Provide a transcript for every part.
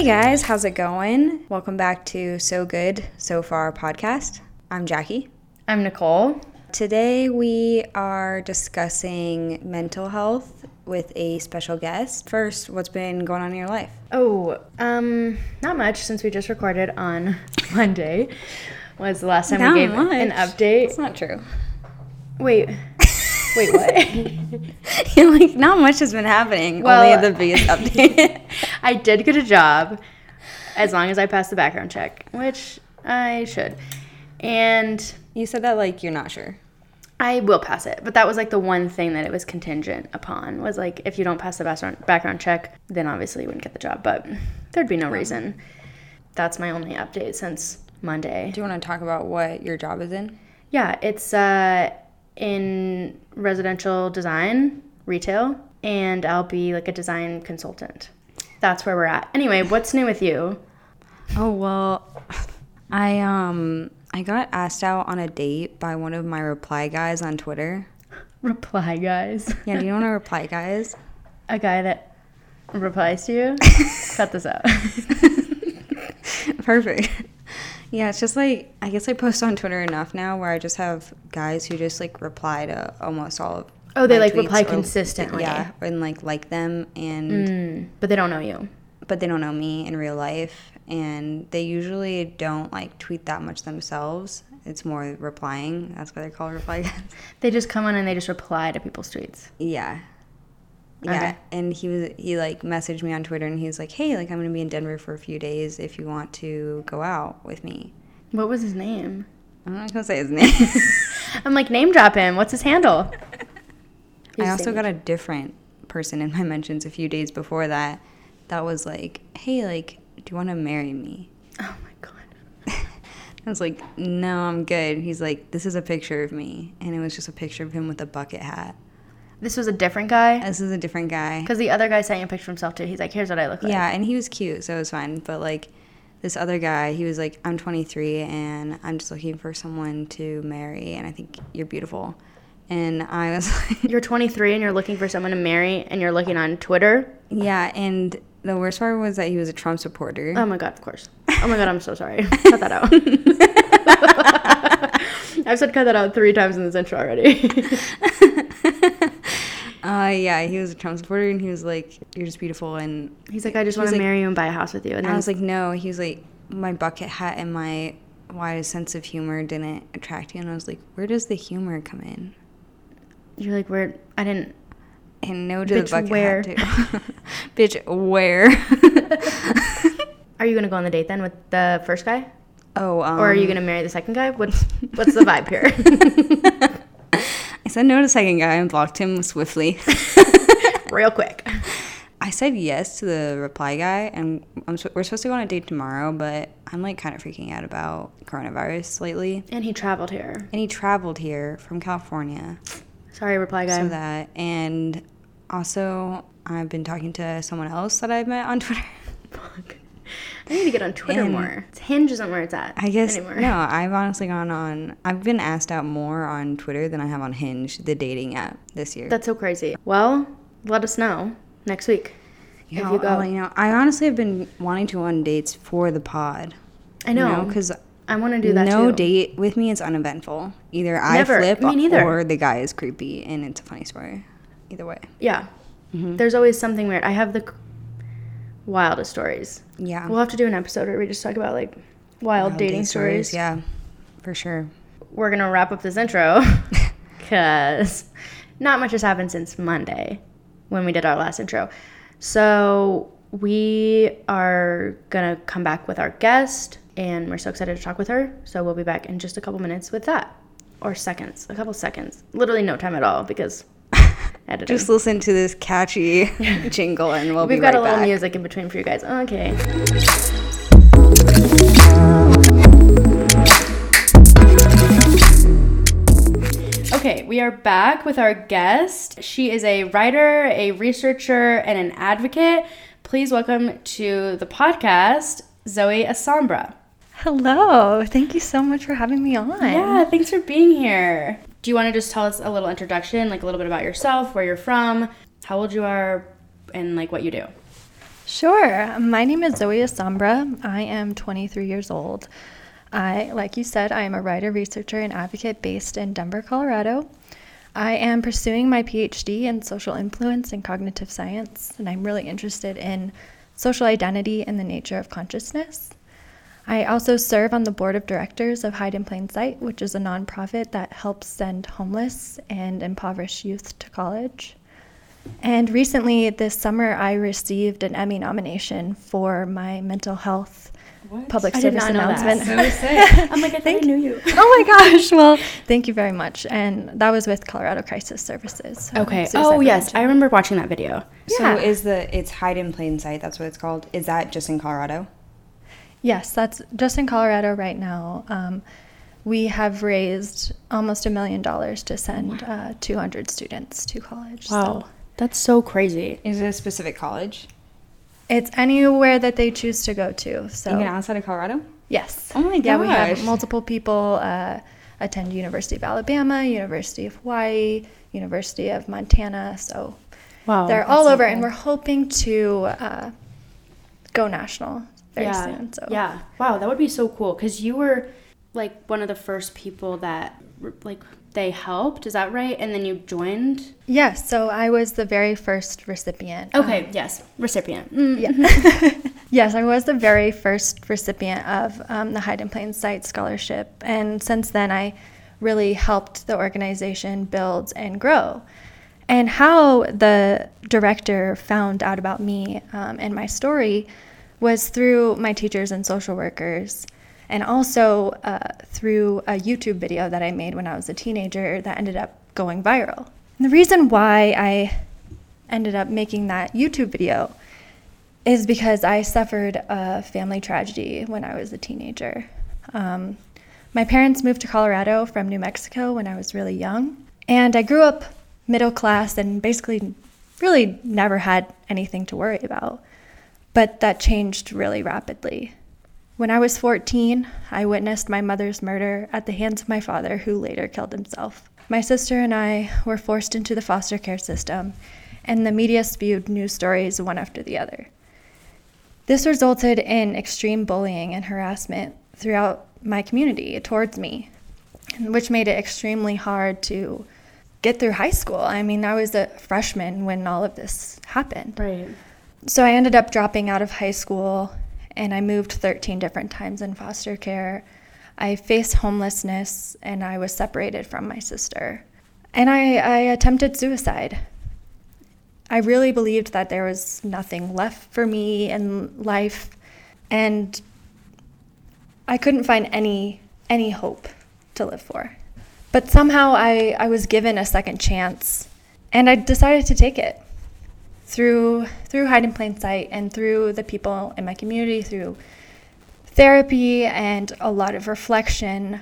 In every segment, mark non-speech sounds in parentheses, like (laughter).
Hey guys, how's it going? Welcome back to So Good So Far podcast. I'm Jackie. I'm Nicole. Today we are discussing mental health with a special guest. First, what's been going on in your life? Oh, um, not much since we just recorded on (laughs) Monday. Was the last time Not we gave much. an update? It's not true. Wait, (laughs) wait, what? (laughs) You're like, not much has been happening. Well- Only the biggest update. I did get a job as long as I passed the background check, which I should, and you said that like you're not sure. I will pass it. But that was like the one thing that it was contingent upon was like if you don't pass the background background check, then obviously you wouldn't get the job. But there'd be no reason. That's my only update since Monday. Do you want to talk about what your job is in? Yeah, it's uh, in residential design, retail, and I'll be like a design consultant. That's where we're at. Anyway, what's new with you? Oh well, I um I got asked out on a date by one of my reply guys on Twitter. (laughs) Reply, guys. Yeah, do you know what a reply guy is? A guy that replies to you. (laughs) Cut this out. (laughs) Perfect. Yeah, it's just like I guess I post on Twitter enough now where I just have guys who just like reply to almost all of. Oh, they, like, reply or- consistently. Yeah, and like like them and Mm, but they don't know you. but they don't know me in real life and they usually don't like tweet that much themselves. It's more replying. That's why they call called reply. (laughs) They just come on and they just reply to people's tweets. Yeah. Yeah, Okay. and he was he like messaged me on Twitter and he was like, "Hey, like I'm gonna be in Denver for a few days if you want to go out with me." What was his name? I'm not gonna say his name. (laughs) I'm like name drop him. What's his handle? (laughs) I also got a different person in my (laughs) mentions a few days before that. That was like, "Hey, like, do you want to marry me?" (laughs) Oh my god. I was like, "No, I'm good." He's like, "This is a picture of me," and it was just a picture of him with a bucket hat. This was a different guy. This is a different guy. Because the other guy sent you a picture of himself too. He's like, here's what I look like. Yeah, and he was cute, so it was fine. But like this other guy, he was like, I'm 23 and I'm just looking for someone to marry, and I think you're beautiful. And I was (laughs) like, You're 23 and you're looking for someone to marry and you're looking on Twitter. yeah. And the worst part was that he was a Trump supporter. Oh my god, of course. Oh my god, I'm so sorry. (laughs) cut that out. (laughs) I've said cut that out three times in this intro already. Uh, yeah, he was a Trump supporter, and he was like, "You're just beautiful." And He's like, I just want to like- marry you and buy a house with you. And I was like, "No." He was like, "My bucket hat and my wide sense of humor didn't attract you." And I was like, "Where does the humor come in?" You're like, where? I didn't. And no to Bitch, the bucket where? (laughs) Bitch, where? (laughs) Are you gonna go on the date then with the first guy, oh, um, or are you gonna marry the second guy? What's (laughs) what's the vibe here? I said no to the second guy and blocked him swiftly. Real quick. I said yes to the reply guy, and I'm, we're supposed to go on a date tomorrow, but I'm like kind of freaking out about coronavirus lately. And he traveled here. And he traveled here from California, Sorry, reply guy. so that, and also I've been talking to someone else that I've met on (laughs) Twitter. Fuck. I need to get on Twitter And- more. Hinge isn't where it's at. I guess anymore. no, I've honestly gone on. I've been asked out more on Twitter than I have on Hinge, the dating app, this year. That's so crazy. Well, let us know next week if you go. I'll you know. I honestly have been wanting to go on dates for the pod. I know. because I want to do that no too. date with me is uneventful. Either I flip Me neither. or the guy is creepy, and it's a funny story. Either way, Yeah. Mm-hmm. There's always something weird. I have the wildest stories. yeah. We'll have to do an episode where we just talk about like wild, Wild dating date stories. Yeah, for sure. We're gonna wrap up this intro (laughs) because not much has happened since Monday when we did our last intro. So we are gonna come back with our guest, and we're so excited to talk with her. So we'll be back in just a couple minutes with that, or seconds, a couple seconds, literally no time at all because (laughs) editing. Just listen to this catchy (laughs) jingle, and we'll be back. We've got a little back. music in between for you guys. Okay. Okay, we are back with our guest. She is a writer, a researcher, and an advocate. Please welcome to the podcast Zoe Asambra. Hello. Thank you so much for having me on. Yeah, thanks for being here. Do you want to just tell us a little introduction, like a little bit about yourself, where you're from, how old you are, and like what you do? Sure. My name is Zoe Asambra. I am 23 years old. I, like you said, I am a writer, researcher, and advocate based in Denver, Colorado. I am pursuing my PhD in social influence and cognitive science, and I'm really interested in social identity and the nature of consciousness. I also serve on the board of directors of Hide in Plain Sight, which is a nonprofit that helps send homeless and impoverished youth to college. And recently, this summer, I received an Emmy nomination for my mental health public I service not know that. announcement. (laughs) I'm like, I thought I knew you. (laughs) oh my (laughs) gosh! Well, thank you very much. And that was with Colorado Crisis Services. um, Okay. suicide Oh, yes. I remember watching that video. Yeah. So is the it's hide in plain sight? That's what it's called. Is that just in Colorado? Yes, that's just in Colorado right now. Um, we have raised almost a million dollars to send uh, 200 students to college. Wow. So That's so crazy. Is it a specific college? it's anywhere that they choose to go to. So Even outside of Colorado? yes. Oh my Yeah, we have multiple people uh, attend University of Alabama, University of Hawaii, University of Montana. So Wow. they're that's all so over, cool. and we're hoping to uh, go national very yeah. soon. So Yeah. Wow, that would be so cool because you were like one of the first people that like they helped. Is that right? And then you joined. Yes, so I was the very first recipient. Okay. um, yes. Recipient. Mm. yeah. (laughs) yes, I was the very first recipient of um, the Hide in Plain Sight Scholarship. And since then, I really helped the organization build and grow. And how the director found out about me um, and my story was through my teachers and social workers, and also uh, through a YouTube video that I made when I was a teenager that ended up going viral. And the reason why I ended up making that YouTube video is because I suffered a family tragedy when I was a teenager. Um, my parents moved to Colorado from New Mexico when I was really young, and I grew up middle class and basically really never had anything to worry about. But that changed really rapidly. When I was 14, I witnessed my mother's murder at the hands of my father, who later killed himself. My sister and I were forced into the foster care system, and the media spewed news stories one after the other. This resulted in extreme bullying and harassment throughout my community towards me, which made it extremely hard to get through high school. I mean, I was a freshman when all of this happened. Right. So I ended up dropping out of high school and I moved 13 different times in foster care. I faced homelessness and I was separated from my sister. And I, I attempted suicide. I really believed that there was nothing left for me in life and I couldn't find any any hope to live for. But somehow I, I was given a second chance and I decided to take it through through hide in plain sight and through the people in my community through therapy and a lot of reflection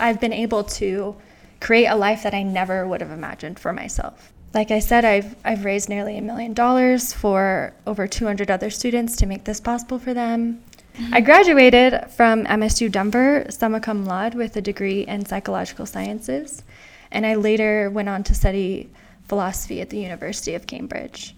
i've been able to create a life that i never would have imagined for myself. Like i said i've i've raised nearly a million dollars for over 200 other students to make this possible for them. Mm-hmm. I graduated from msu denver summa cum laude with a degree in psychological sciences and i later went on to study philosophy at the university of cambridge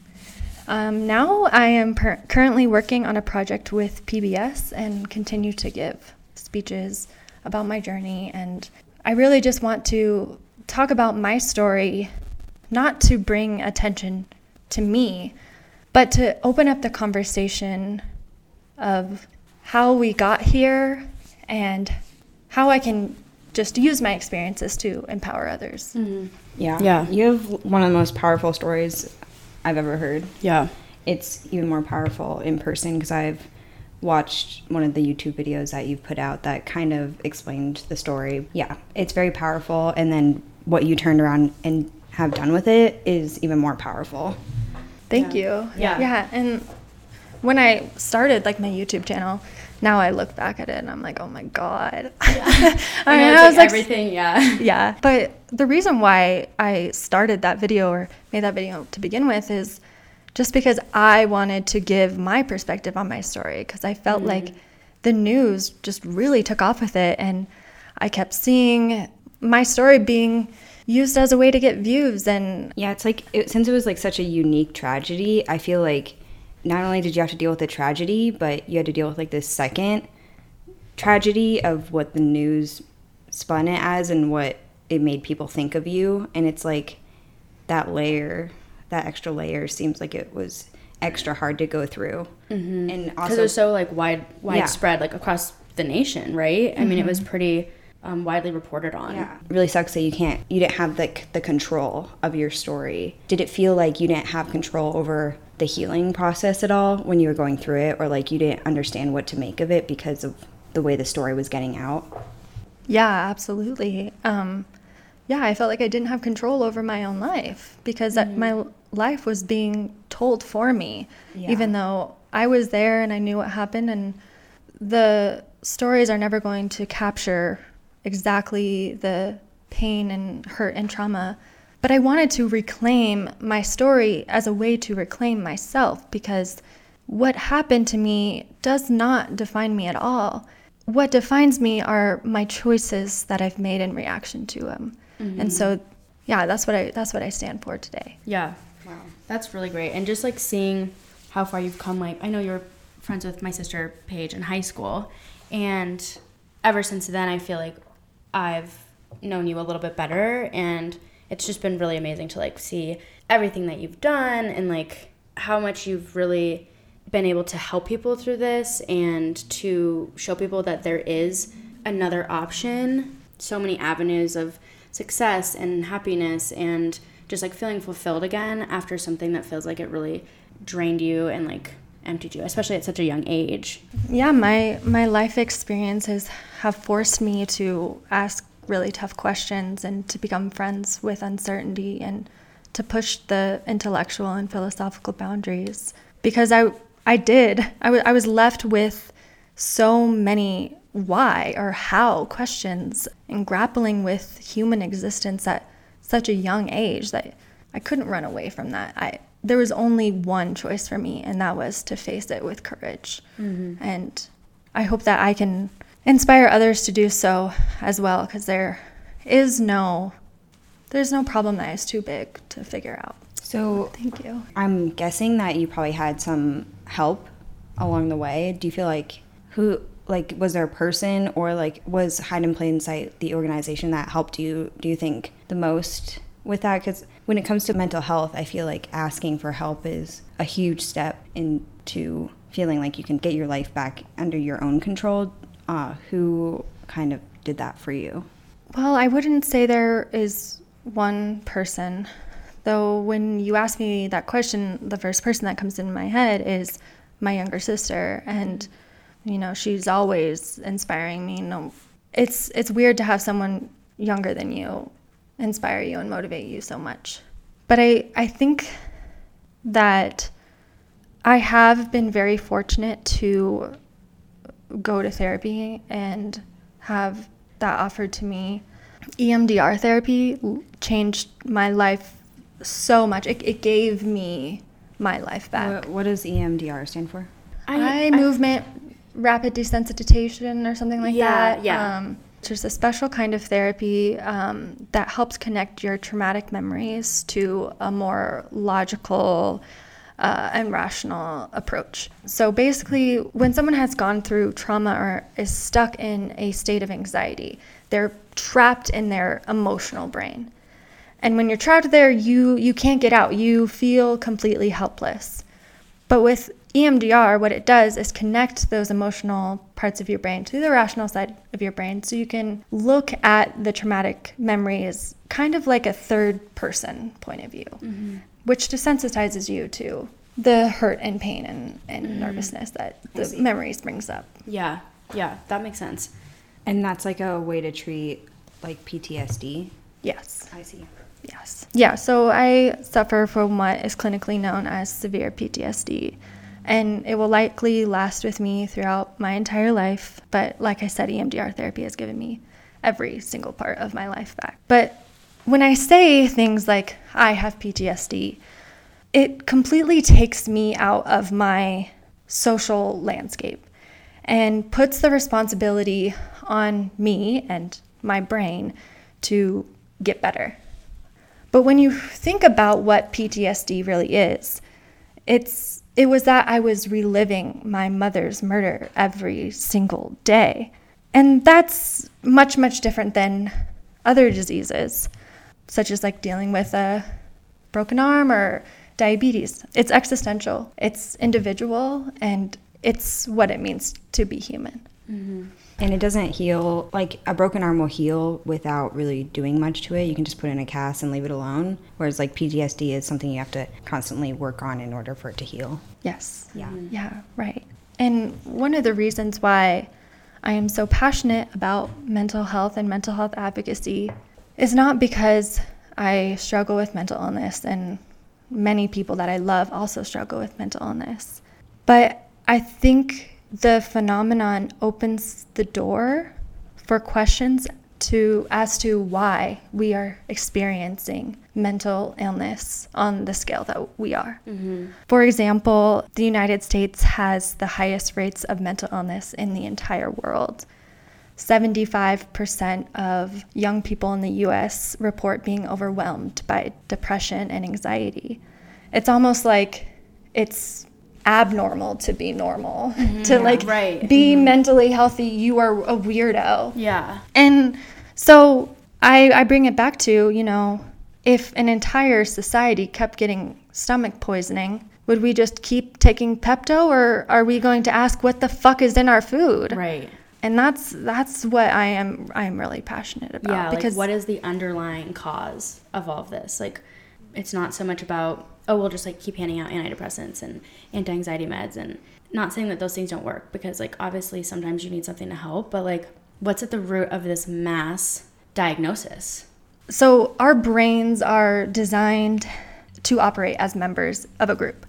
um, now I am per- currently working on a project with PBS and continue to give speeches about my journey. And I really just want to talk about my story, not to bring attention to me, but to open up the conversation of how we got here and how I can just use my experiences to empower others. Yeah. Yeah. You have one of the most powerful stories I've ever heard. Yeah. It's even more powerful in person because I've watched one of the YouTube videos that you've put out that kind of explained the story. Yeah, it's very powerful. And then what you turned around and have done with it is even more powerful. Thank Yeah. you. Yeah. Yeah. And when I started like my YouTube channel, now I look back at it and I'm like, oh my god. (laughs) I, I mean, I was like like, everything. Yeah. (laughs) yeah. But the reason why I started that video or made that video to begin with is just because I wanted to give my perspective on my story because I felt like mm-hmm. the news just really took off with it and I kept seeing my story being used as a way to get views and Yeah, it's like it, since it was like such a unique tragedy, I feel like not only did you have to deal with the tragedy, but you had to deal with like this second tragedy of what the news spun it as and what it made people think of you. And it's like that layer, that extra layer seems like it was extra hard to go through. Mm-hmm. And because it was so like wide, widespread, yeah. like across the nation, right? I mm-hmm. mean, it was mm-hmm. pretty um, widely reported on. Yeah, it really sucks that you can't, you didn't have the the control of your story. Did it feel like you didn't have control over the healing process at all when you were going through it, or like you didn't understand what to make of it because of the way the story was getting out? Yeah, absolutely. Um, yeah, I felt like I didn't have control over my own life because mm-hmm. my life was being told for me, yeah. even though I was there and I knew what happened. And the stories are never going to capture exactly the pain and hurt and trauma. But I wanted to reclaim my story as a way to reclaim myself because what happened to me does not define me at all. What defines me are my choices that I've made in reaction to them. Mm-hmm. And so, yeah, that's what I that's what I stand for today. Yeah. Wow. That's really great. And just like seeing how far you've come like I know you're friends with my sister Paige in high school and ever since then I feel like I've known you a little bit better and it's just been really amazing to like see everything that you've done and like how much you've really been able to help people through this and to show people that there is another option. So many avenues of success and happiness and just like feeling fulfilled again after something that feels like it really drained you and like emptied you especially at such a young age. Yeah my my life experiences have forced me to ask really tough questions and to become friends with uncertainty and to push the intellectual and philosophical boundaries because i i did I, w- I was left with so many why or how questions and grappling with human existence at such a young age that I couldn't run away from that. I there was only one choice for me and that was to face it with courage. Mm-hmm. And I hope that I can inspire others to do so as well because there is no there's no problem that is too big to figure out. So, thank you. I'm guessing that you probably had some help along the way. Do you feel like who like was there a person or like was hide in plain sight the organization that helped you do you think the most with that because when it comes to mental health i feel like asking for help is a huge step into feeling like you can get your life back under your own control uh, who kind of did that for you well i wouldn't say there is one person though when you ask me that question the first person that comes in my head is my younger sister and you know, she's always inspiring me. It's it's weird to have someone younger than you inspire you and motivate you so much. But I I think that I have been very fortunate to go to therapy and have that offered to me. EMDR therapy changed my life so much. It, it gave me my life back. What, what does EMDR stand for? Eye, I, movement rapid desensitization or something like yeah, that. Yeah. Um, there's a special kind of therapy um, that helps connect your traumatic memories to a more logical uh, and rational approach. So basically, when someone has gone through trauma or is stuck in a state of anxiety, they're trapped in their emotional brain. And when you're trapped there, you you can't get out. You feel completely helpless. But with EMDR, what it does is connect those emotional parts of your brain to the rational side of your brain so you can look at the traumatic memories kind of like a third person point of view, mm-hmm. Which desensitizes you to the hurt and pain and, and mm-hmm. nervousness that the memories brings up. Yeah, yeah, that makes sense. And that's like a way to treat like PTSD? Yes. I see. Yes. Yeah, so I suffer from what is clinically known as severe PTSD and it will likely last with me throughout my entire life. But like I said, EMDR therapy has given me every single part of my life back. But when I say things like, I have PTSD, it completely takes me out of my social landscape and puts the responsibility on me and my brain to get better. But when you think about what PTSD really is, it's It was that I was reliving my mother's murder every single day. And that's much, much different than other diseases, such as like dealing with a broken arm or diabetes. It's existential, it's individual, and it's what it means to be human. Mm-hmm. And it doesn't heal, like a broken arm will heal without really doing much to it. You can just put in a cast and leave it alone. Whereas, like PTSD is something you have to constantly work on in order for it to heal. Yes. Yeah. Mm-hmm. Yeah, right. And one of the reasons why I am so passionate about mental health and mental health advocacy is not because I struggle with mental illness and many people that I love also struggle with mental illness. But I think the phenomenon opens the door for questions to as to why we are experiencing mental illness on the scale that we are. Mm-hmm. For example, the United States has the highest rates of mental illness in the entire world. 75% of young people in the US report being overwhelmed by depression and anxiety. It's almost like it's abnormal to be normal, mm-hmm. to like right. be mm-hmm. mentally healthy. You are a weirdo. Yeah. And so I, I bring it back to, you know, if an entire society kept getting stomach poisoning, would we just keep taking Pepto or are we going to ask what the fuck is in our food? Right. And that's that's what I am I am really passionate about. Yeah, because like what is the underlying cause of all of this? Like it's not so much about oh we'll just like keep handing out antidepressants and anti-anxiety meds and not saying that those things don't work because like obviously sometimes you need something to help, but like what's at the root of this mass diagnosis? So, our brains are designed to operate as members of a group.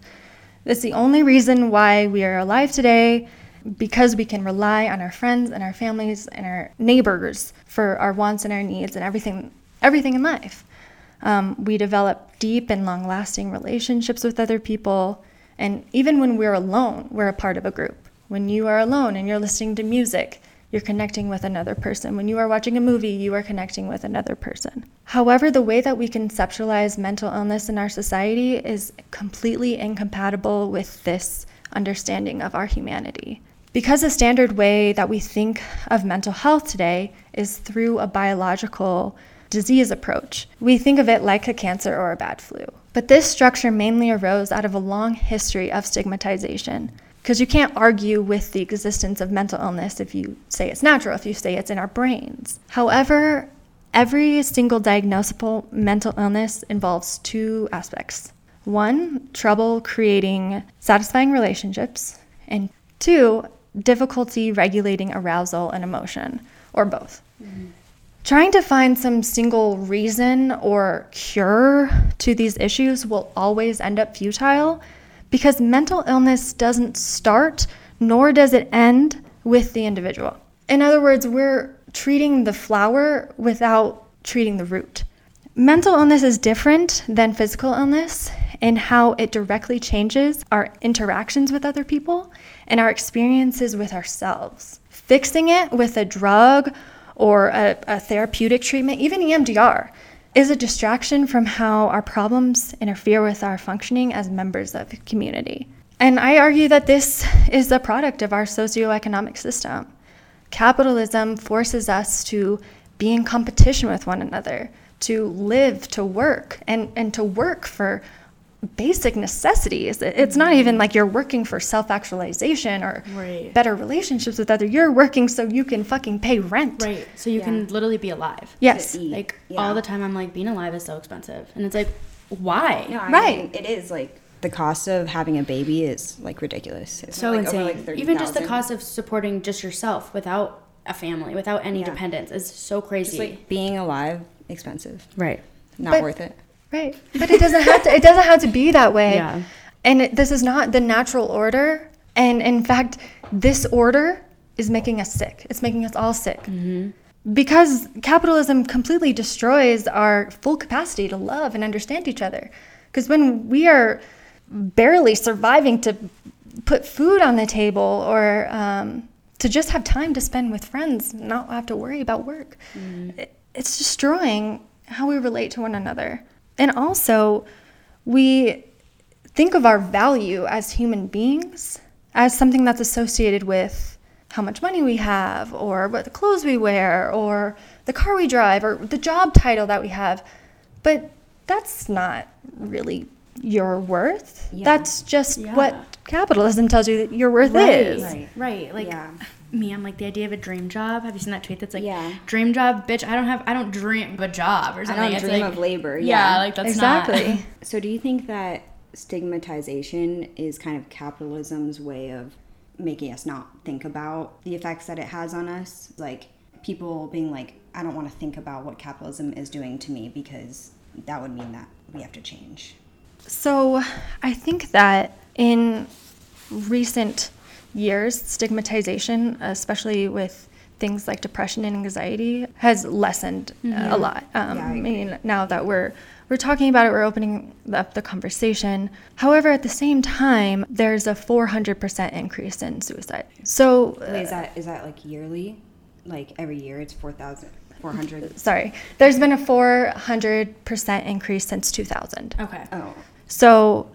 That's the only reason why we are alive today because we can rely on our friends and our families and our neighbors for our wants and our needs and everything everything in life. Um, we develop deep and long lasting relationships with other people. And even when we're alone, we're a part of a group. When you are alone and you're listening to music, you're connecting with another person. When you are watching a movie, you are connecting with another person. However, the way that we conceptualize mental illness in our society is completely incompatible with this understanding of our humanity. Because the standard way that we think of mental health today is through a biological disease approach. We think of it like a cancer or a bad flu. But this structure mainly arose out of a long history of stigmatization because you can't argue with the existence of mental illness if you say it's natural, if you say it's in our brains. However, every single diagnosable mental illness involves two aspects one, trouble creating satisfying relationships, and two, difficulty regulating arousal and emotion, or both. Mm-hmm. Trying to find some single reason or cure to these issues will always end up futile because mental illness doesn't start nor does it end with the individual. In other words, we're treating the flower without treating the root. Mental illness is different than physical illness in how it directly changes our interactions with other people and our experiences with ourselves. Fixing it with a drug or a, a therapeutic treatment, even EMDR, is a distraction from how our problems interfere with our functioning as members of community. And I argue that this is a product of our socioeconomic system. Capitalism forces us to be in competition with one another, to live, to work, and, and to work for basic necessities. It's not even like you're working for self-actualization or right. better relationships with other. You're working so you can fucking pay rent. Right. So you yeah. can literally be alive. Yes. Like yeah. all the time I'm like being alive is so expensive. And it's like why? No, right. Mean, it is like the cost of having a baby is like ridiculous. It's so oh, like insane. Like 30, even just the cost of supporting just yourself without a family, without any yeah. dependence is so crazy. Just like being alive expensive. Right. Not but, worth it. Right. (laughs) But it doesn't have to it doesn't have to be that way. Yeah. And it, this is not the natural order. And in fact, this order is making us sick. It's making us all sick. Mm-hmm. Because capitalism completely destroys our full capacity to love and understand each other. Because when we are barely surviving to put food on the table or um, to just have time to spend with friends, not have to worry about work, mm-hmm. it, it's destroying how we relate to one another. And also, we think of our value as human beings as something that's associated with how much money we have, or what the clothes we wear, or the car we drive, or the job title that we have. But that's not really your worth. Yeah. That's just Yeah. what capitalism tells you that your worth is. Right, right. Like Yeah. Me, I'm like the idea of a dream job. Have you seen that tweet that's like, Yeah. dream job, bitch? I don't have, I don't dream of a job or something. I something. don't It's dream like- of labor. Yeah, Yeah. like that's exactly. not. (laughs) so do you think that stigmatization is kind of capitalism's way of making us not think about the effects that it has on us? Like people being like, I don't want to think about what capitalism is doing to me because that would mean that we have to change. So I think that in recent years, stigmatization, especially with things like depression and anxiety, has lessened uh, a lot. Um, Yeah, I I mean, now that we're we're talking about it, we're opening up the conversation. However, at the same time, there's a 400% increase in suicide. So, Wait, is that is that like yearly? Like every year it's 4,000 400 (laughs) sorry, there's been a 400% increase since 2000. Okay. Oh. So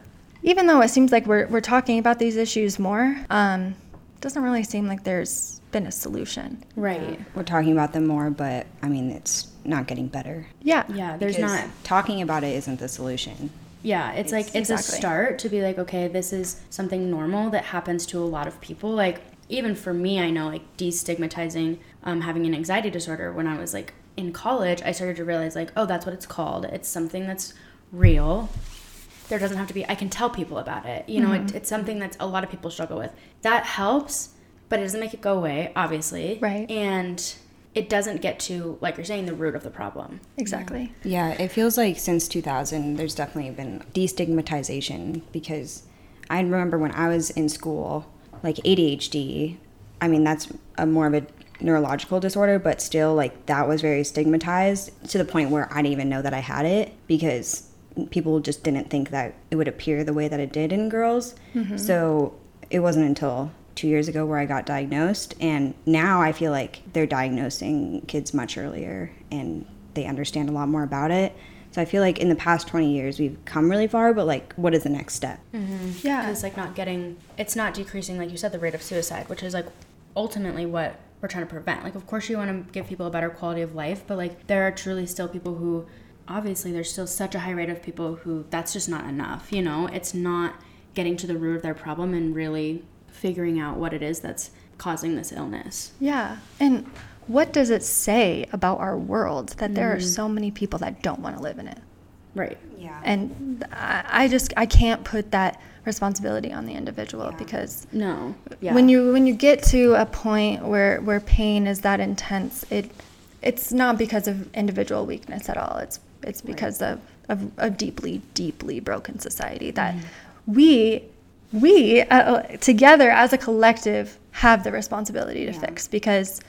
even though it seems like we're, we're talking about these issues more, um, it doesn't really seem like there's been a solution. Right. We're talking about them more, but I mean it's not getting better. Yeah. Yeah. There's Because not. talking about it isn't the solution. Yeah, it's, like it's a start to be like, okay, this is something normal that happens to a lot of people. Like even for me, I know like destigmatizing um, having an anxiety disorder. When I was like in college, I started to realize like, oh, that's what it's called. It's something that's real. There doesn't have to be. I can tell people about it. You know, it, mm-hmm. it's something that a lot of people struggle with. That helps, but it doesn't make it go away, obviously. Right. And it doesn't get to like you're saying the root of the problem. Exactly. Yeah, it feels like since 2000, there's definitely been destigmatization because I remember when I was in school, like ADHD, I mean, that's a more of a neurological disorder, but still, like, that was very stigmatized to the point where I didn't even know that I had it because people just didn't think that it would appear the way that it did in girls. Mm-hmm. So it wasn't until two years ago where I got diagnosed. And now I feel like they're diagnosing kids much earlier and they understand a lot more about it. So I feel like in the past 20 years, we've come really far, but like, what is the next step? Mm-hmm. Yeah. it's like not getting it's not decreasing like you said the rate of suicide which is like ultimately what we're trying to prevent like of course you want to give people a better quality of life but like there are truly still people who obviously there's still such a high rate of people who that's just not enough you know it's not getting to the root of their problem and really figuring out what it is that's causing this illness Yeah. And what does it say about our world that there are mm-hmm. so many people that don't want to live in it? right Yeah. And I, I just I can't put that responsibility on the individual because no yeah when you when you get to a point where where pain is that intense, it it's not because of individual weakness at all. It's it's because of, of a deeply deeply broken society that we we uh, together as a collective have the responsibility to Yeah. fix because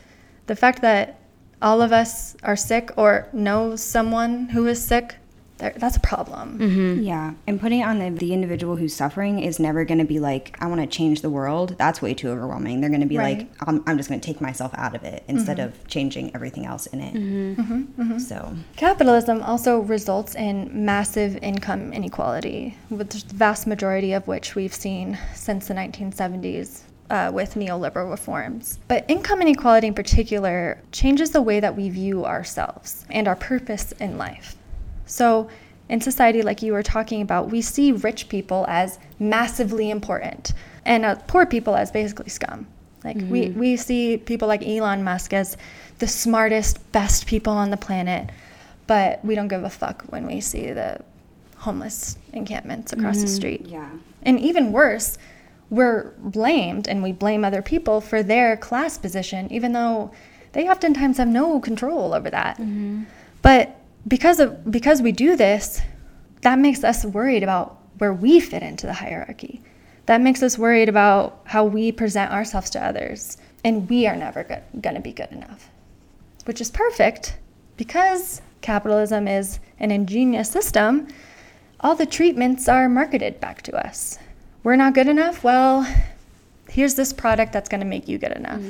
the fact that all of us are sick or know someone who is sick that's a problem. Mm-hmm. Yeah, and putting it on the, the individual who's suffering is never going to be like, I want to change the world. That's way too overwhelming. They're going to be Right. like, I'm, I'm just going to take myself out of it instead mm-hmm. of changing everything else in it. Mm-hmm. So, Capitalism also results in massive income inequality, with the vast majority of which we've seen since the 1970s uh, with neoliberal reforms. But income inequality in particular changes the way that we view ourselves and our purpose in life. So, in society, like you were talking about, we see rich people as massively important and uh, poor people as basically scum. Like, we, mm-hmm. we see people like Elon Musk as the smartest, best people on the planet, but we don't give a fuck when we see the homeless encampments across the mm-hmm. street. yeah. And even worse, we're blamed and we blame other people for their class position, even though they oftentimes have no control over that. Mm-hmm. But because of because we do this, that makes us worried about where we fit into the hierarchy. That makes us worried about how we present ourselves to others, and we are never good, gonna be good enough. Which is perfect because capitalism is an ingenious system all the treatments are marketed back to us. We're not good enough? Well, here's this product that's going to make you good enough.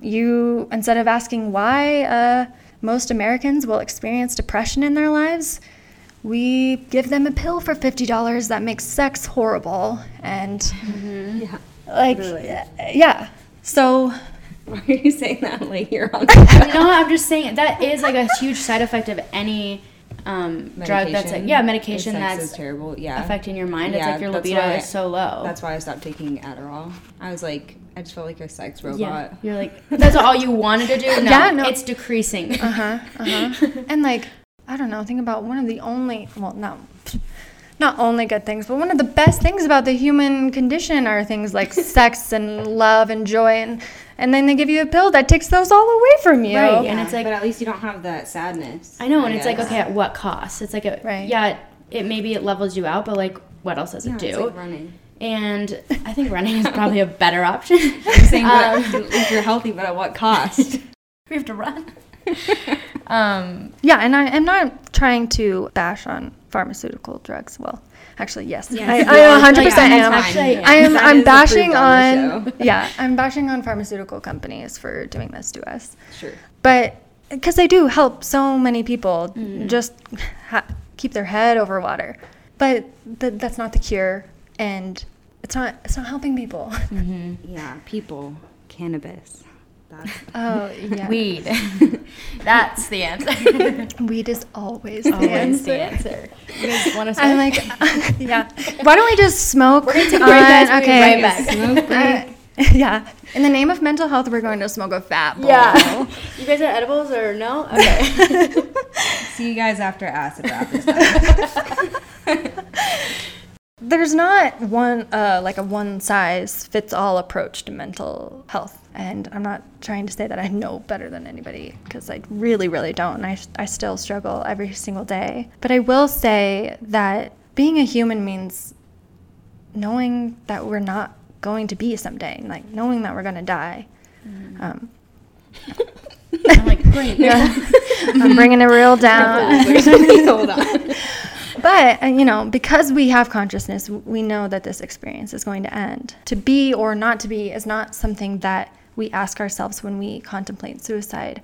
You, instead of asking why uh, most Americans will experience depression in their lives, we give them a pill for $50 that makes sex horrible. And Yeah. like, Literally. yeah. So Why are you saying that like you're on (laughs) no, I'm just saying that is like a huge side effect of any um, drug that's like yeah medication that's terrible. Yeah. affecting your mind. it's Yeah, like your that's libido why- is so low. That's why I stopped taking Adderall. I was like, I just felt like a sex robot. yeah, you're like that's all you wanted to do. (laughs) No, Yeah, no. it's decreasing. Uh huh. Uh huh. (laughs) and like, I don't know. Think about one of the only, well, not, not only good things, but one of the best things about the human condition are things like (laughs) sex and love and joy, and and then they give you a pill that takes those all away from you. Right. Yeah, And it's like- but at least you don't have that sadness. I know, and it's like okay, at what cost? It's like a Right. yeah, it maybe it levels you out, but like what else does Yeah, it it's do? like running. And I think running is (laughs) probably a better option. I'm saying Um, (laughs) if you're healthy, but at what cost? (laughs) we have to run. um, Yeah, and I am not trying to bash on pharmaceutical drugs. Well, actually, yes, Yes, I, you I 100% Like, am. actually, I am. I'm bashing on. on yeah, I'm bashing on pharmaceutical companies for doing this to us. Sure. but because they do help so many people Mm-hmm. just ha- keep their head over water but th- that's not the cure and it's not it's not helping people Mm-hmm. (laughs) Yeah, people, cannabis. That's oh yeah (laughs) weed. (laughs) That's the answer. weed is always the Always answer the answer. You guys want to i'm like yeah why don't we just smoke We're gonna take a break, guys. Okay right back. Uh, yeah in the name of mental health we're going to smoke a fat bowl. Yeah. you guys are edibles or no? Okay. See you guys after acid rap is done. There's not one uh, like a one size fits all approach to mental health. And i'm not trying to say that i know better than anybody because i really really don't. And I, I still struggle every single day. But i will say that being a human means knowing that we're not going to be someday like knowing that we're going to die um, (laughs) I'm like, great. (laughs) i'm bringing it real (laughs) down. Hold on. But, uh, you know, because we have consciousness, we know that this experience is going to end. To be or not to be is not something that we ask ourselves when we contemplate suicide,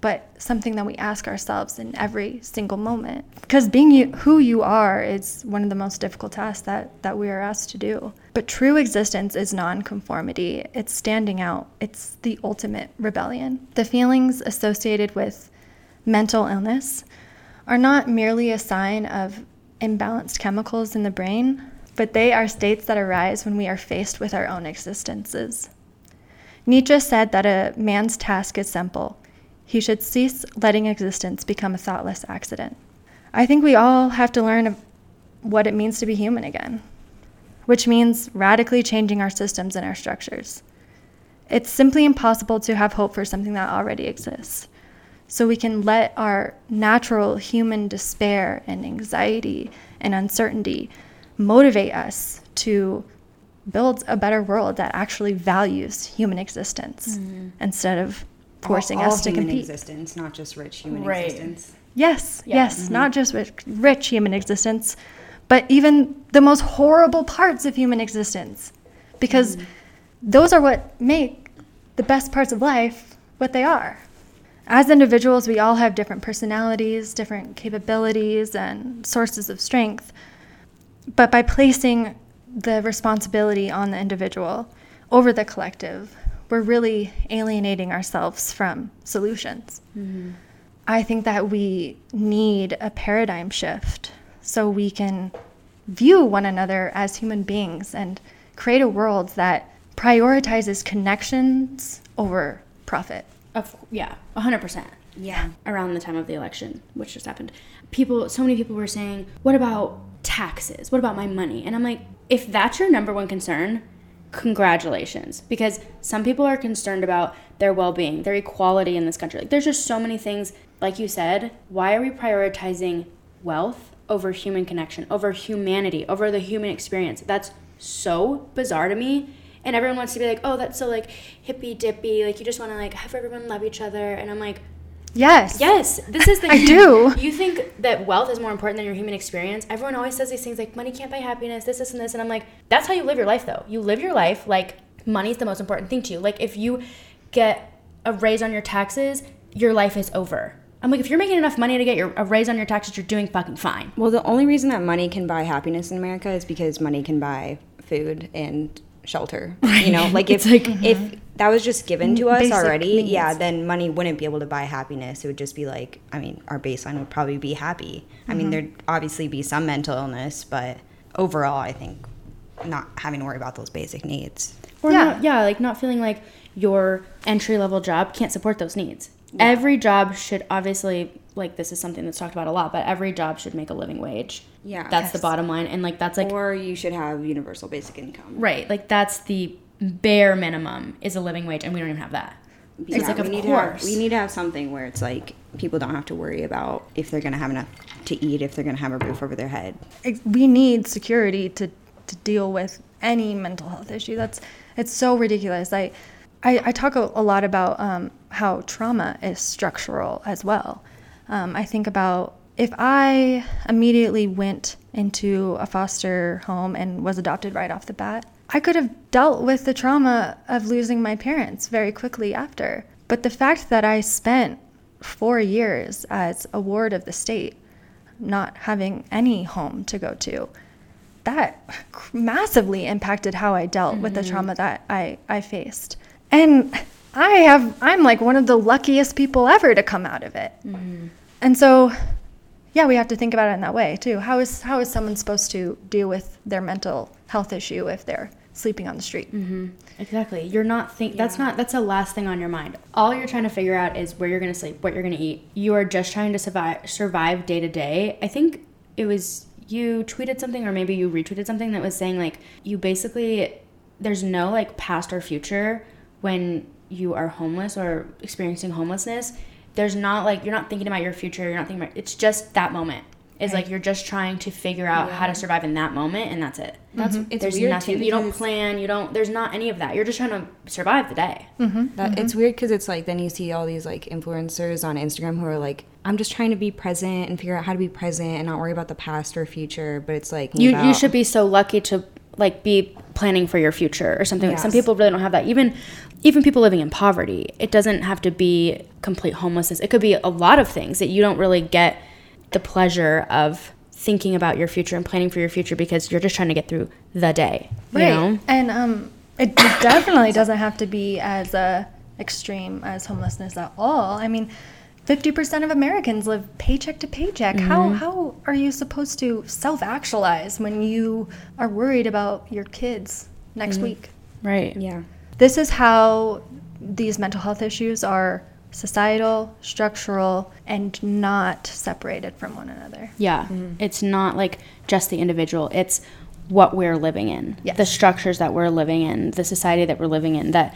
but something that we ask ourselves in every single moment. Because being you, who you are is one of the most difficult tasks that, that we are asked to do. But true existence is nonconformity, it's standing out, it's the ultimate rebellion. The feelings associated with mental illness are not merely a sign of imbalanced chemicals in the brain, but they are states that arise when we are faced with our own existences. Nietzsche said that a man's task is simple. He should cease letting existence become a thoughtless accident. I think we all have to learn what it means to be human again, which means radically changing our systems and our structures. It's simply impossible to have hope for something that already exists so we can let our natural human despair and anxiety and uncertainty motivate us to build a better world that actually values human existence mm-hmm. instead of forcing all, all us to human compete. existence, not just rich human Right. existence. Yes, Yeah. yes, mm-hmm. not just rich, rich human existence, but even the most horrible parts of human existence. Because mm-hmm. those are what make the best parts of life what they are. As individuals, we all have different personalities, different capabilities, and sources of strength. But by placing the responsibility on the individual over the collective, we're really alienating ourselves from solutions. Mm-hmm. I think that we need a paradigm shift so we can view one another as human beings and create a world that prioritizes connections over profit. Of, yeah, 100%. Yeah. Around the time of the election, which just happened, people, so many people were saying, What about taxes? What about my money? And I'm like, If that's your number one concern, congratulations. Because some people are concerned about their well being, their equality in this country. Like, there's just so many things, like you said, why are we prioritizing wealth over human connection, over humanity, over the human experience? That's so bizarre to me. And everyone wants to be like, oh, that's so like hippy dippy. Like, you just want to like have everyone love each other. And I'm like, Yes. Yes, this is (laughs) the. I do. You think that wealth is more important than your human experience? Everyone always says these things like money can't buy happiness, this, this, and this, and I'm like, that's how you live your life, though. You live your life like money's the most important thing to you. Like if you get a raise on your taxes, your life is over. I'm like, if you're making enough money to get your a raise on your taxes, you're doing fucking fine. Well, the only reason that money can buy happiness in America is because money can buy food and shelter. (laughs) You know, like if like- if uh-huh. that was just given to us Basic already, needs. yeah, then money wouldn't be able to buy happiness. It would just be like, I mean, our baseline would probably be happy. I mean, uh-huh. there'd obviously be some mental illness, but overall, I think not having to worry about those basic needs. Or Yeah. not, yeah, like not feeling like your entry level job can't support those needs. Every job should obviously like this is something that's talked about a lot, but every job should make a living wage. Yeah. That's the bottom line and like that's like or you should have universal basic income. right, like that's the bare minimum is a living wage and we don't even have that. Yeah, like, we of need to have, course. we need to have something where it's like people don't have to worry about if they're gonna have enough to eat, if they're gonna have a roof over their head. We need security to, to deal with any mental health issue. That's it's so ridiculous. I I, I talk a, a lot about um, how trauma is structural as well. Um, I think about if I immediately went into a foster home and was adopted right off the bat, I could have dealt with the trauma of losing my parents very quickly after. But the fact that I spent four years as a ward of the state not having any home to go to that massively impacted how I dealt with the trauma that I, I faced. And I have I'm like one of the luckiest people ever to come out of it. Mm-hmm. And so yeah, we have to think about it in that way too. How is how is someone supposed to deal with their mental health issue if they're sleeping on the street? Mm-hmm. Exactly. You're not think that's not that's the last thing on your mind. All you're trying to figure out is where you're going to sleep, what you're going to eat. You are just trying to survive survive day to day. I think it was you tweeted something or maybe you retweeted something that was saying like you basically there's no like past or future when you are homeless or experiencing homelessness. There's not like you're not thinking about your future, you're not thinking about it's just that moment. It's like you're just trying to figure out how to survive in that moment and that's it. That's mm-hmm. It's there's weird, nothing too, you don't plan, you don't there's not any of that. You're just trying to survive the day. Mm-hmm. That mm-hmm. it's weird because it's like then you see all these like influencers on Instagram who are like, I'm just trying to be present and figure out how to be present and not worry about the past or future. But it's like You about- you should be so lucky to like be planning for your future or something. Like some people really don't have that. Even even people living in poverty, it doesn't have to be complete homelessness. It could be a lot of things that you don't really get the pleasure of thinking about your future and planning for your future because you're just trying to get through the day. You know? And um, it, it definitely doesn't have to be as uh, extreme as homelessness at all. I mean, 50% of Americans live paycheck to paycheck. How, mm-hmm. how are you supposed to self actualize when you are worried about your kids next mm-hmm. week? Right. yeah. This is how these mental health issues are societal, structural, and not separated from one another. Yeah. Mm-hmm. It's not like just the individual. It's what we're living in. Yes. The structures that we're living in, the society that we're living in that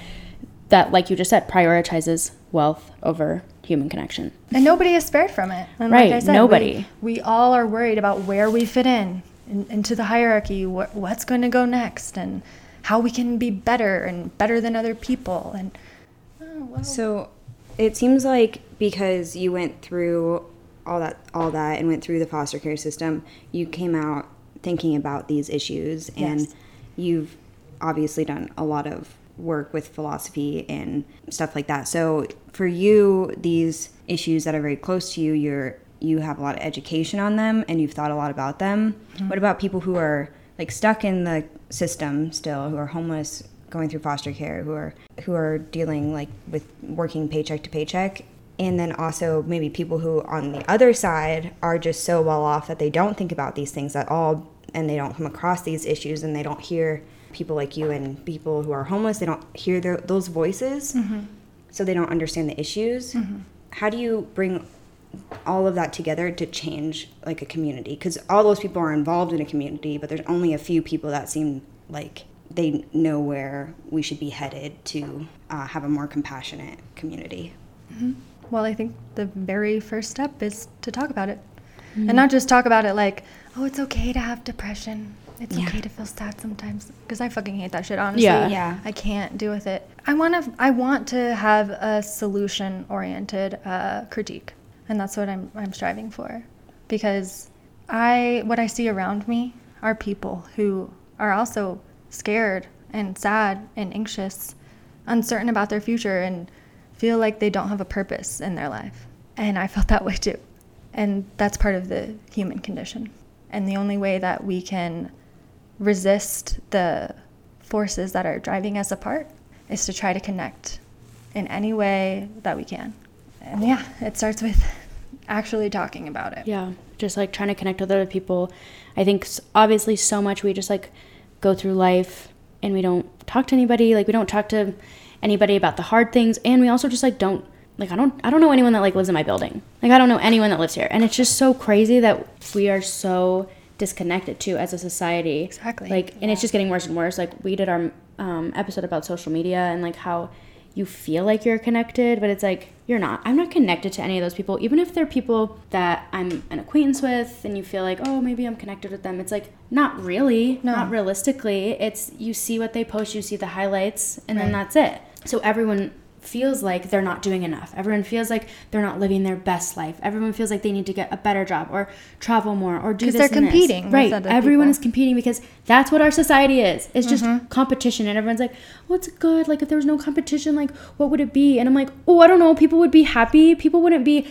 that like you just said prioritizes wealth over human connection. And nobody is spared from it. And Right, like I said, nobody. We, we all are worried about where we fit in, in into the hierarchy, wh- what's going to go next, and how we can be better and better than other people. And oh, well, So it seems like because you went through all that all that and went through the foster care system, you came out thinking about these issues and Yes. you've obviously done a lot of work with philosophy and stuff like that. So for you these issues that are very close to you, you're you have a lot of education on them and you've thought a lot about them. Mm-hmm. What about people who are like stuck in the system still, who are homeless, going through foster care, who are who are dealing like with working paycheck to paycheck, and then also maybe people who on the other side are just so well off that they don't think about these things at all, and they don't come across these issues, and they don't hear people like you and people who are homeless. They don't hear their, those voices, mm-hmm. so they don't understand the issues. Mm-hmm. How do you bring all of that together to change like a community because all those people are involved in a community but there's only a few people that seem like they know where we should be headed to uh, have a more compassionate community mm-hmm. well, I think the very first step is to talk about it, and mm. not just talk about it like, oh, it's okay to have depression. It's Yeah. okay to feel sad sometimes because I fucking hate that shit. Honestly, Yeah. Yeah. I can't deal with it. I want to. I want to have a solution-oriented uh, critique, and that's what I'm I'm striving for, because I what I see around me are people who are also scared and sad and anxious, uncertain about their future, and feel like they don't have a purpose in their life. And I felt that way too. And that's part of the human condition. And the only way that we can resist the forces that are driving us apart is to try to connect in any way that we can. And yeah, it starts with (laughs) actually talking about it. Yeah, just like trying to connect with other people. I think obviously so much we just like go through life and we don't talk to anybody. Like we don't talk to anybody about the hard things, and we also just like don't like I don't I don't know anyone that like lives in my building. Like I don't know anyone that lives here, and it's just so crazy that we are so disconnected too as a society. Exactly. Like, and it's just getting worse and worse. Like we did our um, episode about social media and like how you feel like you're connected, but it's like you're not. I'm not connected to any of those people, even if they're people that I'm an acquaintance with, and you feel like, oh, maybe I'm connected with them. It's like not really, No. not realistically. It's you see what they post, you see the highlights, and then that's it. So everyone feels like they're not doing enough. Everyone feels like they're not living their best life. Everyone feels like they need to get a better job or travel more or do this they're competing Right. Everyone people. is competing because that's what our society is. It's just Mm-hmm. competition, and everyone's like, "What's good? Like, if there was no competition, like, what would it be?" And I'm like, "Oh, I don't know. People would be happy. People wouldn't be."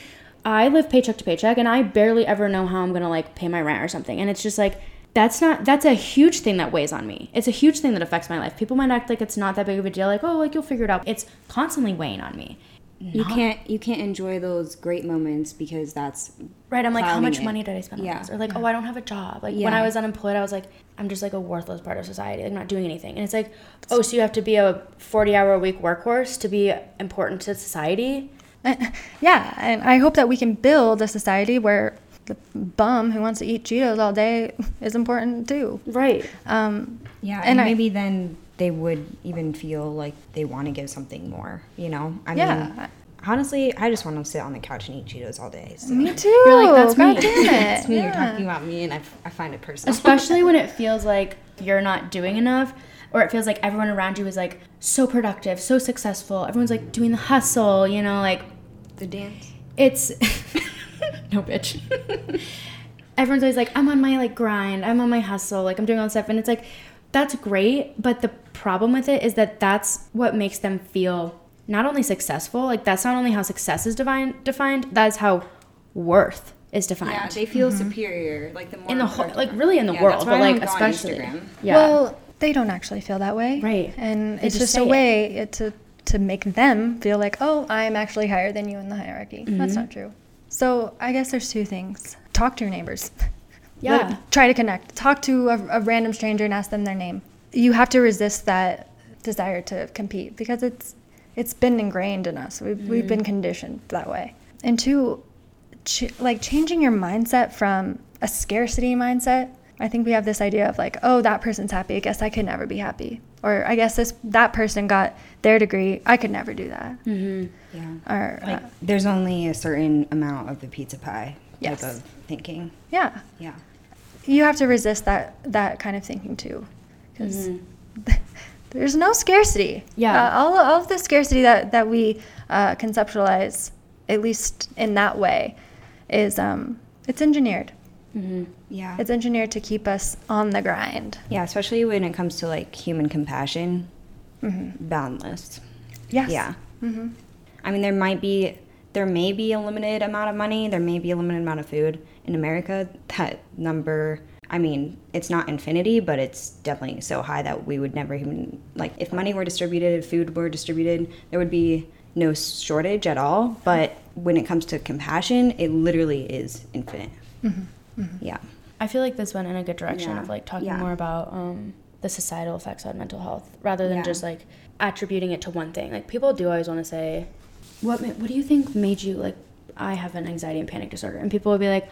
I live paycheck to paycheck, and I barely ever know how I'm gonna like pay my rent or something. And it's just like that's not that's a huge thing that weighs on me. It's a huge thing that affects my life. People might act like it's not that big of a deal, like, "Oh, like you'll figure it out." It's constantly weighing on me. You can't you can't enjoy those great moments because that's Right, I'm like, how much it. money did I spend on this? Or like, oh, I don't have a job. Like when I was unemployed, I was like, I'm just like a worthless part of society. Like not doing anything. And it's like, oh, so you have to be a 40 hour a week workhorse to be important to society. (laughs) Yeah, and I hope that we can build a society where the bum who wants to eat Cheetos all day is important too. Right. Um, yeah, And and, I- maybe then they would even feel like they want to give something more. You know, I Yeah. mean, honestly, I just want to sit on the couch and eat Cheetos all day. So. me too. You're like, that's God me. damn (laughs) it. That's me. You're talking about me, and I, I find it personal. Especially when it feels like you're not doing enough. Or it feels like everyone around you is like so productive, so successful. Everyone's like doing the hustle, you know, like the dance. it's (laughs) (laughs) no bitch. (laughs) Everyone's always like, I'm on my like grind, I'm on my hustle, like I'm doing all this stuff, and it's like that's great, but the problem with it is that that's what makes them feel not only successful, like that's not only how success is defined, defined, that's how worth is defined. Yeah, they feel superior. Like the more in the whole, like really in the Yeah, world, that's but why I like don't go on especially, Instagram. yeah. Well, they don't actually feel that way. Right. And They it's just just, a say it. way to to make them feel like, oh, I'm actually higher than you in the hierarchy. That's Mm-hmm. not true. So I guess there's two things. Talk to your neighbors. (laughs) Yeah. Let- try to connect. Talk to a, a random stranger and ask them their name. You have to resist that desire to compete because it's it's been ingrained in us. We've, we've Mm-hmm. been conditioned that way. And two, ch- like changing your mindset from a scarcity mindset. I think we have this idea of like, oh, that person's happy. I guess I could never be happy. Or I guess this that person got their degree. I could never do that. hmm Yeah. Or Like uh, there's only a certain amount of the pizza pie Yes. type of thinking. yeah, Yeah. you have to resist that that kind of thinking too, because Mm-hmm. (laughs) there's no scarcity. Yeah. uh, all, all of the scarcity that that we uh, conceptualize, at least in that way, is um, it's engineered. Hmm Yeah. It's engineered to keep us on the grind. yeah, especially when it comes to like human compassion, hmm boundless. Yes. Yeah. hmm I mean, there might be, there may be a limited amount of money, there may be a limited amount of food in America. That number, I mean, it's not infinity, but it's definitely so high that we would never even, like, if money were distributed, if food were distributed, there would be no shortage at all. But when it comes to compassion, it literally is infinite. Yeah. I feel like this went in a good direction Yeah. of like talking Yeah. more about um, the societal effects on mental health rather than Yeah. just like attributing it to one thing. Like people do always want to say, "What what do you think made you like?" I have an anxiety and panic disorder, and people will be like,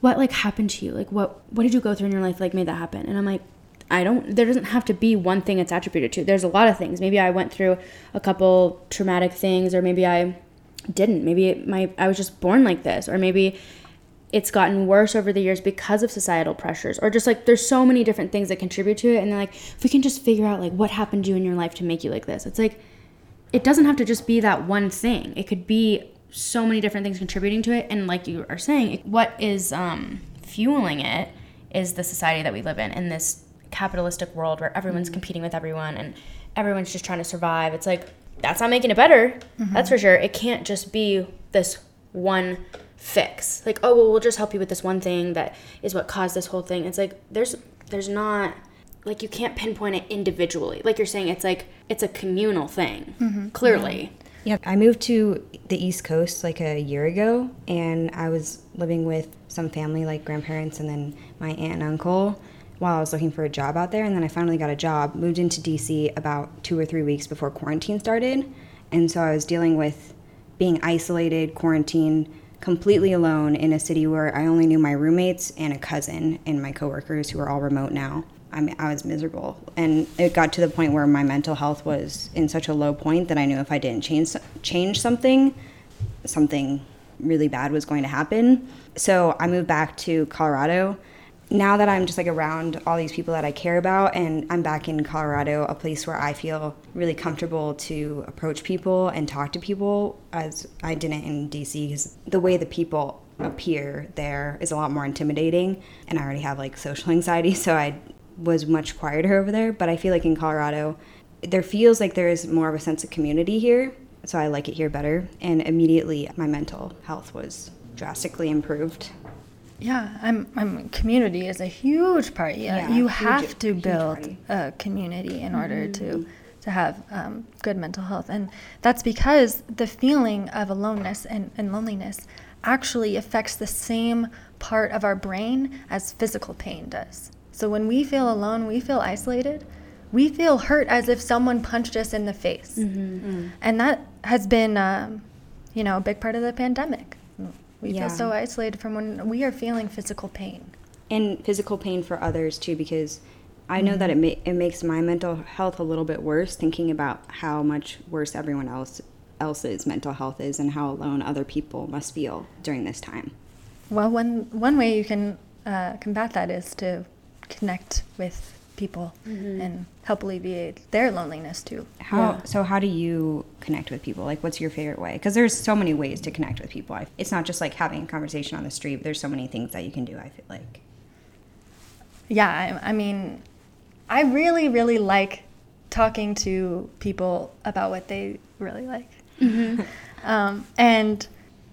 "What like happened to you? Like what what did you go through in your life like made that happen?" And I'm like. I don't. There doesn't have to be one thing it's attributed to. There's a lot of things. Maybe I went through a couple traumatic things, or maybe I didn't. Maybe my I was just born like this, or maybe it's gotten worse over the years because of societal pressures or just like there's so many different things that contribute to it. And they're like if we can just figure out like what happened to you in your life to make you like this it's like it doesn't have to just be that one thing. It could be so many different things contributing to it. And like you are saying it- what is um, fueling it is the society that we live in in this capitalistic world where everyone's competing with everyone and everyone's just trying to survive. It's like that's not making it better. That's for sure. It can't just be this one fix. Like, oh well, we'll just help you with this one thing that is what caused this whole thing. It's like there's there's not like you can't pinpoint it individually. Like you're saying, it's like it's a communal thing. Mm-hmm. Clearly. Yeah, I moved to the East Coast like a year ago, and I was living with some family, like grandparents, and then my aunt and uncle, while I was looking for a job out there. And then I finally got a job, moved into DC about two or three weeks before quarantine started. And so I was dealing with being isolated, quarantined, completely alone in a city where I only knew my roommates and a cousin and my coworkers who are all remote now. I mean, I was miserable, and it got to the point where my mental health was in such a low point that I knew if I didn't change change something, something really bad was going to happen. So I moved back to Colorado. Now that I'm just like around all these people that I care about, and I'm back in Colorado, a place where I feel really comfortable to approach people and talk to people, as I didn't in DC, because the way the people appear there is a lot more intimidating, and I already have like social anxiety, (laughs) so I was much quieter over there. But I feel like in Colorado, there feels like there is more of a sense of community here, so I like it here better. And immediately, my mental health was drastically improved. Yeah, I'm. I'm. Community is a huge part. Yeah, Yeah, you huge- have to build a community in order to to have um, good mental health, and that's because the feeling of aloneness and, and loneliness actually affects the same part of our brain as physical pain does. So when we feel alone, we feel isolated. We feel hurt as if someone punched us in the face, and that has been, um, you know, a big part of the pandemic. We Yeah. feel so isolated from when we are feeling physical pain. and physical pain for others too because I know that it ma- it makes my mental health a little bit worse thinking about how much worse everyone else else's mental health is and how alone other people must feel during this time. Well, one one way you can uh, combat that is to connect with people and help alleviate their loneliness too. How Yeah. so how do you connect with people? Like what's your favorite way? Cuz there's so many ways to connect with people. It's not just like having a conversation on the street. There's so many things that you can do, I feel like. Yeah, I, I mean, I really, really like talking to people about what they really like. (laughs) um, and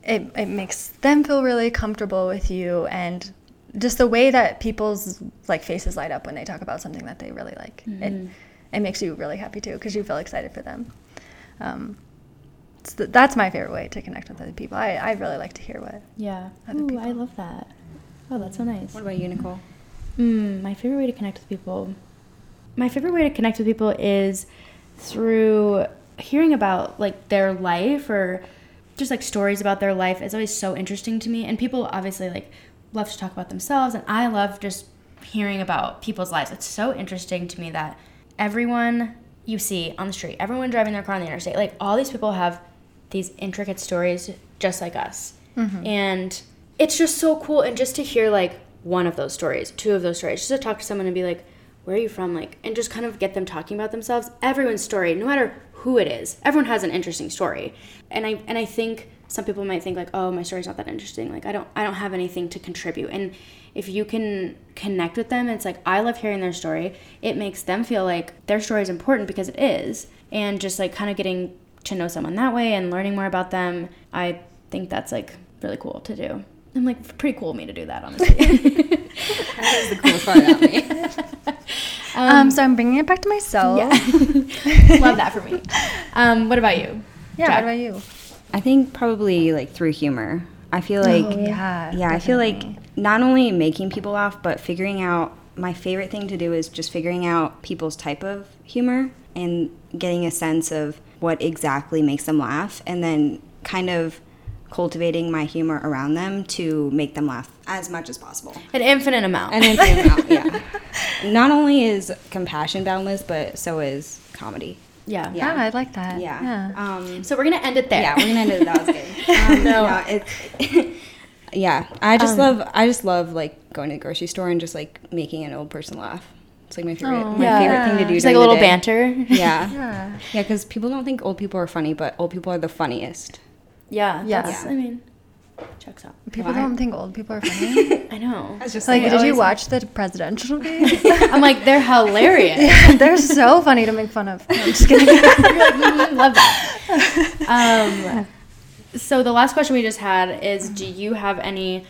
it, it makes them feel really comfortable with you and just the way that people's like faces light up when they talk about something that they really like. It, it makes you really happy too because you feel excited for them. Um, so that's my favorite way to connect with other people. I, I really like to hear what Yeah. Other Ooh, people. I love that. Oh, that's so nice. What about you, Nicole? Mm, my favorite way to connect with people. My favorite way to connect with people is through hearing about like their life or just like stories about their life. It's always so interesting to me. And people obviously like love to talk about themselves, and I love just hearing about people's lives. It's so interesting to me that everyone you see on the street, everyone driving their car on the interstate, like all these people have these intricate stories just like us. Mm-hmm. And it's just so cool. And just to hear like one of those stories, two of those stories, just to talk to someone and be like, where are you from? Like, and just kind of get them talking about themselves. Everyone's story, no matter who it is, everyone has an interesting story. And I, and I think some people might think like, oh, my story's not that interesting. Like, I don't, I don't have anything to contribute. And if you can connect with them, it's like, I love hearing their story. It makes them feel like their story is important because it is. And just like kind of getting to know someone that way and learning more about them, I think that's like really cool to do. I'm like pretty cool of me to do that, honestly. (laughs) That is the coolest part about me. (laughs) Um, so I'm bringing it back to myself. yeah, (laughs) love that for me. Um, what about you? Yeah, Jack? what about you? I think probably like through humor. I feel like Oh, yeah, yeah, I feel like not only making people laugh, but figuring out my favorite thing to do is just figuring out people's type of humor and getting a sense of what exactly makes them laugh and then kind of cultivating my humor around them to make them laugh as much as possible. An infinite amount. And then amount, yeah. (laughs) Not only is compassion boundless, but so is comedy. Yeah. Yeah, I like that. Yeah. Yeah. Um, So we're gonna end it there. yeah, we're gonna end it. That was good. (laughs) Um, No. no, it's (laughs) yeah. I just love. I just love like going to the grocery store and just like making an old person laugh. It's like my favorite. Aw. my Yeah. favorite thing to do. It's like a little banter. (laughs) Yeah. Yeah. Yeah, because people don't think old people are funny, but old people are the funniest. Yeah. Yeah. I mean, checks out. People Why? don't think old people are funny. (laughs) I know. It's just like, like, did you always- watch the presidential (laughs) debate? I'm like, they're hilarious. (laughs) yeah, they're so funny to make fun of. No, I'm just kidding. You're like, "Mhm, love that. Um, So the last question we just had is do you have any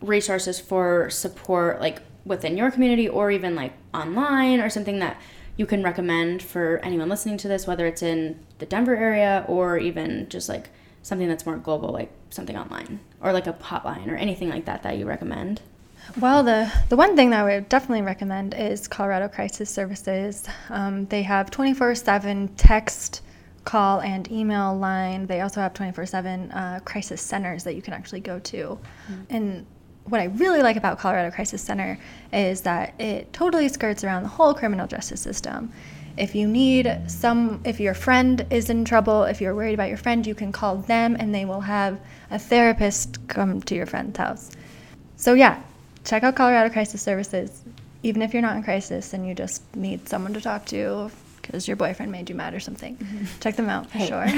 resources for support like within your community or even like online or something that you can recommend for anyone listening to this whether it's in the Denver area or even just like something that's more global like something online or like a hotline or anything like that that you recommend? Well, the, the one thing that I would definitely recommend is Colorado Crisis Services. Um, they have 24 7 text, call, and email line. They also have 24 uh, 7 crisis centers that you can actually go to. And what I really like about Colorado Crisis Center is that it totally skirts around the whole criminal justice system. If you need some, if your friend is in trouble, if you're worried about your friend, you can call them and they will have a therapist come to your friend's house. So, yeah, check out Colorado Crisis Services. Even if you're not in crisis and you just need someone to talk to because your boyfriend made you mad or something, check them out for sure. (laughs)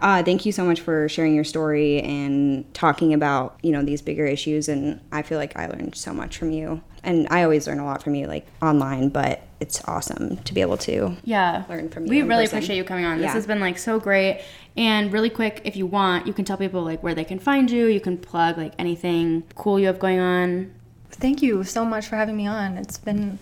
Uh, thank you so much for sharing your story and talking about you know these bigger issues. And I feel like I learned so much from you. And I always learn a lot from you, like online. But it's awesome to be able to. Yeah. learn from you We really person. appreciate you coming on. This has been like so great. And really quick, if you want, you can tell people like where they can find you. You can plug like anything cool you have going on. Thank you so much for having me on. It's been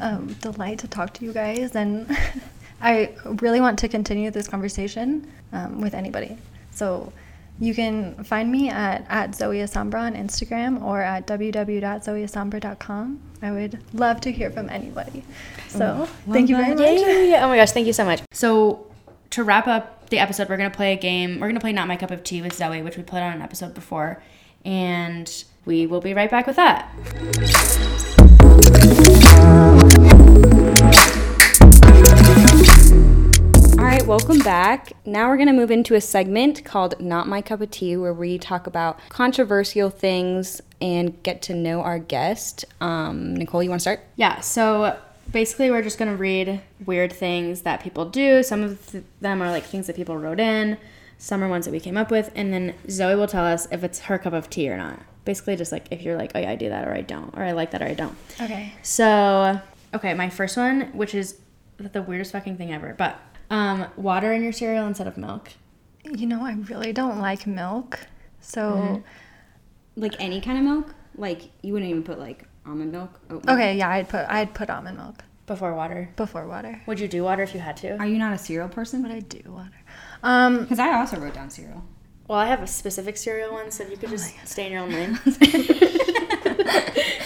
a delight to talk to you guys, and (laughs) I really want to continue this conversation um, with anybody. So you can find me at, at Zoe Asambra on Instagram or at www.zoeasambra.com. I would love to hear from anybody. So thank you very much. Yay! (laughs) Oh my gosh, thank you so much. So to wrap up the episode, we're gonna play a game. We're gonna play Not My Cup of Tea with Zoe, which we played on an episode before. And we will be right back with that. Welcome back. Now we're going to move into a segment called Not My Cup of Tea, where we talk about controversial things and get to know our guest. Um, Nicole, you want to start? Yeah, so basically, we're just gonna read weird things that people do. Some of them are like things that people wrote in, some are ones that we came up with, and then Zoe will tell us if it's her cup of tea or not. Basically, just like if you're like, oh yeah, I do that, or I don't, or I like that, or I don't. Okay. So, okay, my first one, which is the weirdest fucking thing ever, but um, water in your cereal instead of milk. You know, I really don't like milk. So, Like any kind of milk? Like you wouldn't even put like almond milk? oat milk? okay, yeah, I'd put I'd put almond milk Before water. before water. Would you do water if you had to? Are you not a cereal person? But I do water. Um, Because I also wrote down cereal. Well, I have a specific cereal one, so you could just stay in your own lane. (laughs) (laughs)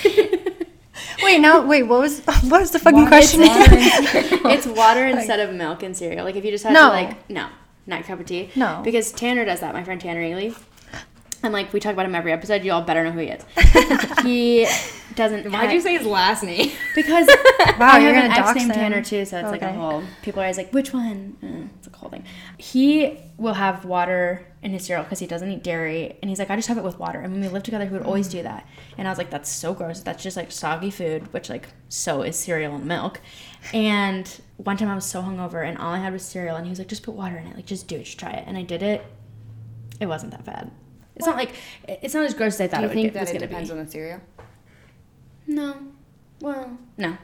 Wait, now wait. What was (laughs) what was the fucking Water- question? it's water (laughs) it's water instead of milk and cereal. Like if you just had No. to like no, not cup of tea. No. Because Tanner does that, my friend Tanner Ely. And like we talk about him every episode, you all better know who he is. (laughs) he doesn't Why'd you say his last name? because (laughs) Wow, I you're have an gonna ex dox named him. Tanner too, so it's like a whole people are always like, which one? Uh, it's a whole thing. He will have water in his cereal because he doesn't eat dairy, and he's like, I just have it with water. And when we lived together, he would always do that, and I was like, that's so gross. That's just like soggy food, which like so is cereal and milk. And one time I was so hungover, and all I had was cereal, and he was like, just put water in it, like just do it, just try it, and I did it. It wasn't that bad. It's not like it's not as gross as I thought Do you it would think get, that was it depends be. on the cereal? No. Well, no.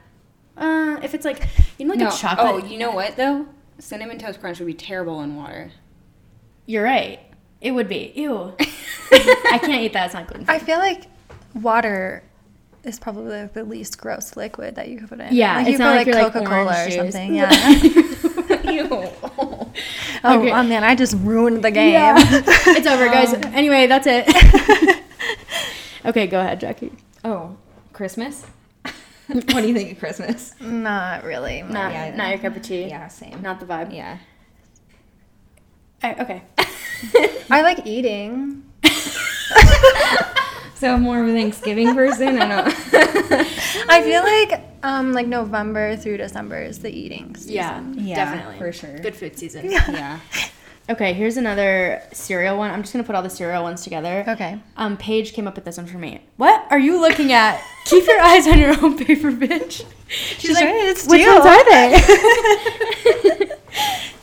Uh, if it's like you know, like no. a chocolate. Oh, you know what though? Cinnamon toast crunch would be terrible in water. You're right. It would be. Ew. (laughs) I can't eat that. It's not gluten. I feel like water is probably like the least gross liquid that you could put in. Yeah, like it's you not put like like Coca Cola orange or something. (laughs) Yeah. (laughs) Ew. oh, Okay. oh man, I just ruined the game. Yeah. it's over, guys. Anyway, that's it. okay, go ahead, Jackie. Oh, Christmas? (laughs) what do you think of Christmas? Not really. Not, Yeah, not your cup of tea. Yeah, same. Not the vibe. Yeah. I- okay. (laughs) I like eating. (laughs) So I'm more of a Thanksgiving person. I don't. I feel like um like November through December is the eating season. Yeah, Yeah, definitely for sure. Good food season. yeah. Okay, here's another cereal one. I'm just gonna put all the cereal ones together. Okay. Um, Paige came up with this one for me. What are you looking at? (laughs) Keep your eyes on your own paper, bitch. She's, like, right, it's which teal." ones are they?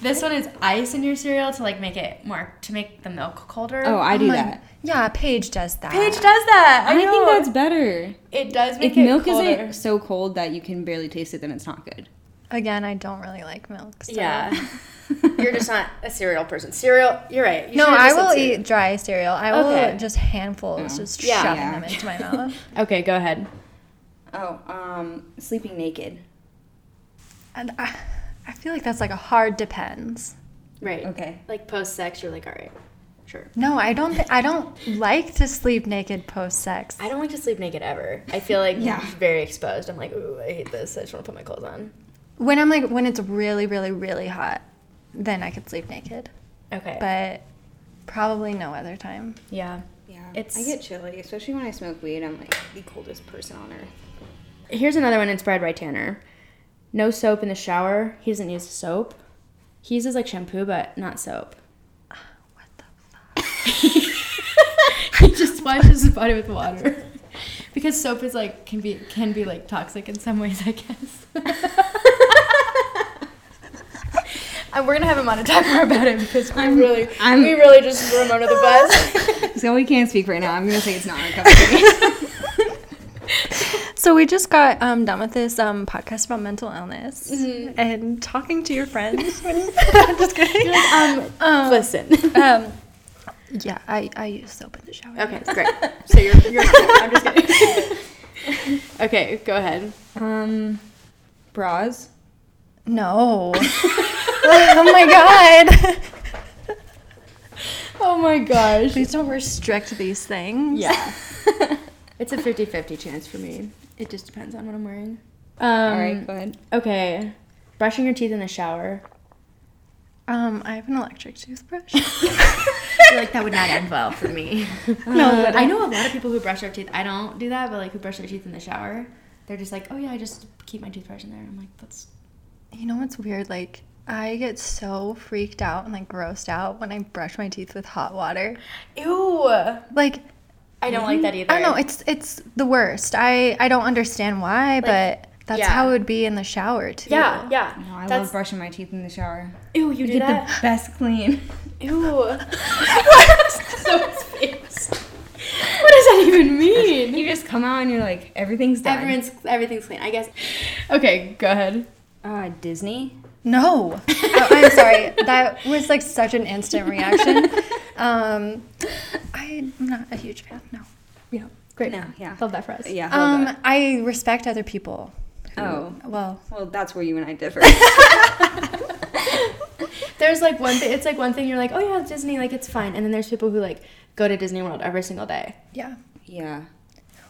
this one is ice in your cereal to like make it more to make the milk colder. Oh, I do that. Yeah, Paige does that. Paige does that. I, I think that's better. it does make If it milk colder. isn't so cold that you can barely taste it, then it's not good. Again, I don't really like milk. So. Yeah. (laughs) you're just not a cereal person. Cereal, you're right. You No, I will cereal. eat dry cereal. I will Okay. just handfuls, just Yeah. shoving Yeah. them into my mouth. (laughs) Okay, go ahead. Oh, um, sleeping naked. And I, I feel like that's like a hard depends. Right. Okay. Like post sex, you're like, all right, sure. No, I don't. Th- I don't like to sleep naked post sex. I don't like to sleep naked ever. I feel like (laughs) Yeah. very exposed. I'm like, ooh, I hate this. I just want to put my clothes on. When I'm like when it's really, really, really hot, then I could sleep naked. Okay. But probably no other time. yeah. Yeah. It's- I get chilly, especially when I smoke weed. I'm like the coldest person on earth. Here's another one inspired by Tanner. No soap in the shower. He doesn't use soap. He uses like shampoo, but not soap. Ah, what the (laughs) fuck? he just washes his body with water. (laughs) Because soap is like can be can be like toxic in some ways, I guess. (laughs) and we're gonna have him on to talk more about it because we really I'm- we really just threw him under the bus. (laughs) So we can't speak right now. I'm gonna say it's not our cup of. (laughs) So we just got um, done with this um, podcast about mental illness Mm-hmm. and talking to your friends. (laughs) just kidding. um, Um, listen. um, yeah, I, I use soap in the shower. Okay, great. So you're you're I'm just kidding. okay, go ahead. um, bras. No. (laughs) oh my god. (laughs) Oh my gosh. Please don't restrict these things. Yeah. (laughs) it's a 50-50 chance for me. It just depends on what I'm wearing. Um, All right, go ahead. Okay. Brushing your teeth in the shower. Um, I have an electric toothbrush. I feel like that would not end well for me. No, but I know a lot of people who brush their teeth. I don't do that, but like who brush their teeth in the shower. They're just like, oh yeah, I just keep my toothbrush in there. I'm like, that's You know what's weird? Like, I get so freaked out and like grossed out when I brush my teeth with hot water. ew. Like, I don't like that either. I don't know. It's it's the worst. I I don't understand why, but that's yeah. how it would be in the shower too. yeah, yeah. No, I That's love brushing my teeth in the shower. ew. You, You do get that? the best clean. Ew. (laughs) (laughs) so face. What does that even mean? You just come out and you're like, everything's done. Everyone's everything's clean. I guess. Okay, go ahead. uh, Disney. No. (laughs) Oh, I'm sorry. That was like such an instant reaction. (laughs) Um, I'm not a huge fan. No. Yeah, great. No, yeah. Love that for us. Yeah. I Um. I respect other people. who- Oh. Well, Well, that's where you and I differ. (laughs) There's like one thing. It's like one thing. You're like, oh yeah, Disney. Like it's fine. And then there's people who like go to Disney World every single day. yeah. yeah.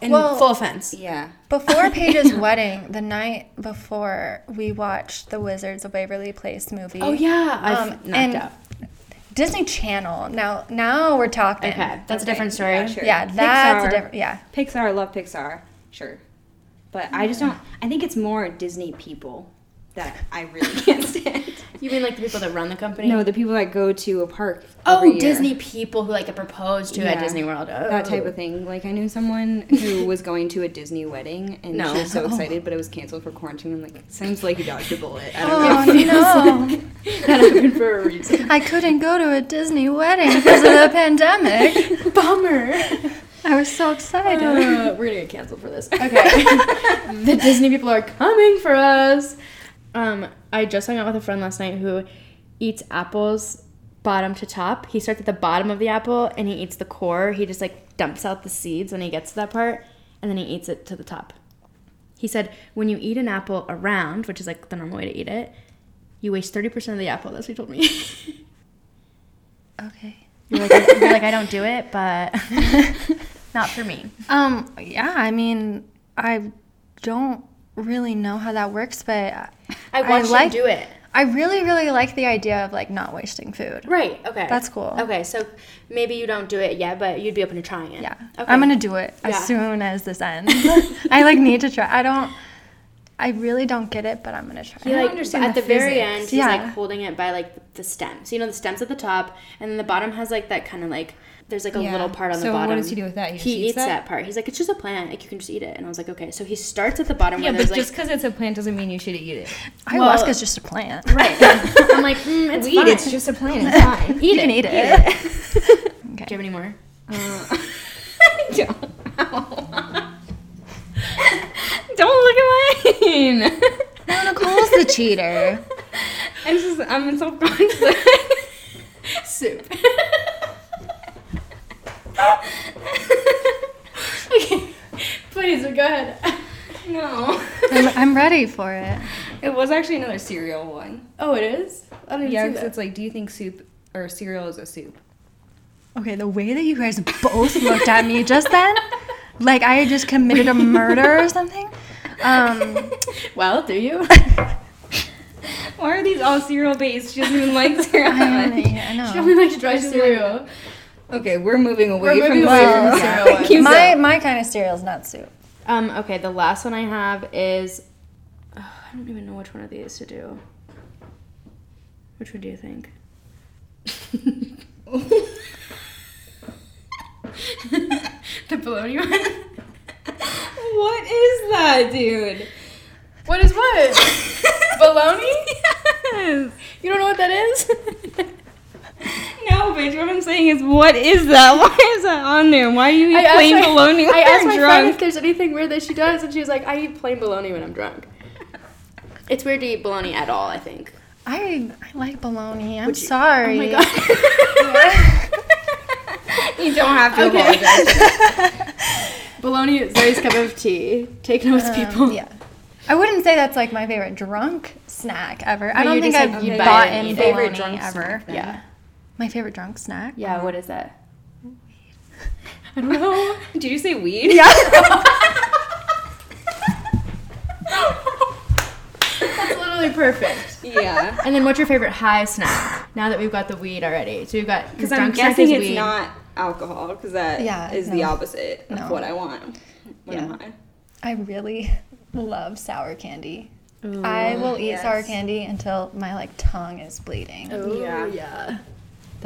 And Well- full offense. Yeah. Before Paige's (laughs) wedding, the night before, we watched the Wizards of Waverly Place movie. Oh yeah, I've Um, knocked and out. Disney Channel. Now, now we're talking. Okay, that's a different story. yeah, sure. Yeah, that's Pixar. a different. Yeah. Pixar, I love Pixar. Sure. But I just don't, I think it's more Disney people that I really (laughs) can't stand. You mean like the people that run the company? No, the people that go to a park. Oh, every year. Disney people who like get proposed to at Disney World. Oh. That type of thing. Like I knew someone who (laughs) was going to a Disney wedding and No. she was so Oh. (laughs) excited, but it was canceled for quarantine. I'm like, sounds like you dodged a bullet. I Oh don't know. no! that happened for a reason. I couldn't go to a Disney wedding because of the pandemic. Bummer. I was so excited. Uh, we're gonna get canceled for this. Okay. the Disney people are coming for us. Um, I just hung out with a friend last night who eats apples bottom to top. He starts at the bottom of the apple and he eats the core. He just like dumps out the seeds when he gets to that part and then he eats it to the top. He said when you eat an apple around, which is like the normal way to eat it, you waste 30% of the apple. That's what he told me. Okay. (laughs) you're, like, I, you're like, I don't do it, but (laughs) not for me. Um. Yeah. I mean, I don't really know how that works, but I I watched like- him do it. I really, really like the idea of like not wasting food. Right. Okay. That's cool. Okay, so maybe you don't do it yet, but you'd be open to trying it. Yeah. Okay. I'm gonna do it Yeah. as soon as this ends. (laughs) I like need to try. I don't. I really don't get it, but I'm gonna try. He I don't like understand at the the, very physics. end, he's Yeah. like holding it by like the stem. So you know the stem's at the top, and then the bottom has like that kind of like there's like a Yeah. little part on So the what does he do with that? He He eats eats that? that? part. He's like, it's just a plant. Like you can just eat it. And I was like, okay. So he starts at the bottom Yeah, where but there's just like because it's a plant doesn't mean you should eat it. Ayahuasca well- is just a plant. right. (laughs) I'm like, mm, it's Weed, fine. it's just a plant. It's (laughs) fine. eat you can eat it. Okay. (laughs) Do you have any more? Uh, I don't. Ow. don't look at mine. No, Nicole's the cheater. I'm just I'm self conscious. Soup. (laughs) okay. Please go ahead. no. I'm, I'm ready for it. It was actually another cereal one. Oh, it is. I didn't Yeah, see 'cause that. it's like, do you think soup or cereal is a soup? Okay, the way that you guys both looked at me just then, like I just committed a murder or something. Um, (laughs) well, do you? (laughs) Why are these all cereal based? She doesn't even like cereal. I, I She only likes dry cereal. Okay, we're moving away We're from moving the away cereal. from cereal one. (laughs) My my kind of cereal is not soup. Um. Okay. The last one I have is. oh, (sighs) I don't even know which one of these to do. Which one do you think? (laughs) the bologna one. what is that, dude? What is what? (laughs) Bologna? Yes. You don't know what that is? No, bitch. What I'm saying is, what is that? (laughs) Why is that on there? Why are you eat I asked plain my- bologna when I asked you're my friend if there's anything weird that she does, and she was like, "I eat plain bologna when I'm drunk." It's weird to eat bologna at all. I think. I I like bologna. I'm Would you- sorry. Oh my god. (laughs) You don't have to Okay. apologize. (laughs) bologna is Zoe's cup of tea. Take notes, Um, people. yeah. I wouldn't say that's like my favorite drunk snack ever. I But don't you think just I've said you'd buy bought and in eat it. bologna Favorite drunk ever. snack, then. Yeah. My favorite drunk snack? Yeah. What is that? (laughs) I don't know. (laughs) Did you say weed? Yeah. (laughs) That's literally perfect. Yeah. And then, what's your favorite high snack? Now that we've got the weed already, so we've got Because I'm snack guessing is it's weed. not alcohol, because that is Yeah, the no. opposite No. of what I want when I'm Yeah. high. I really love sour candy. I will eat sour candy until my like tongue is bleeding. Oh Yeah. yeah.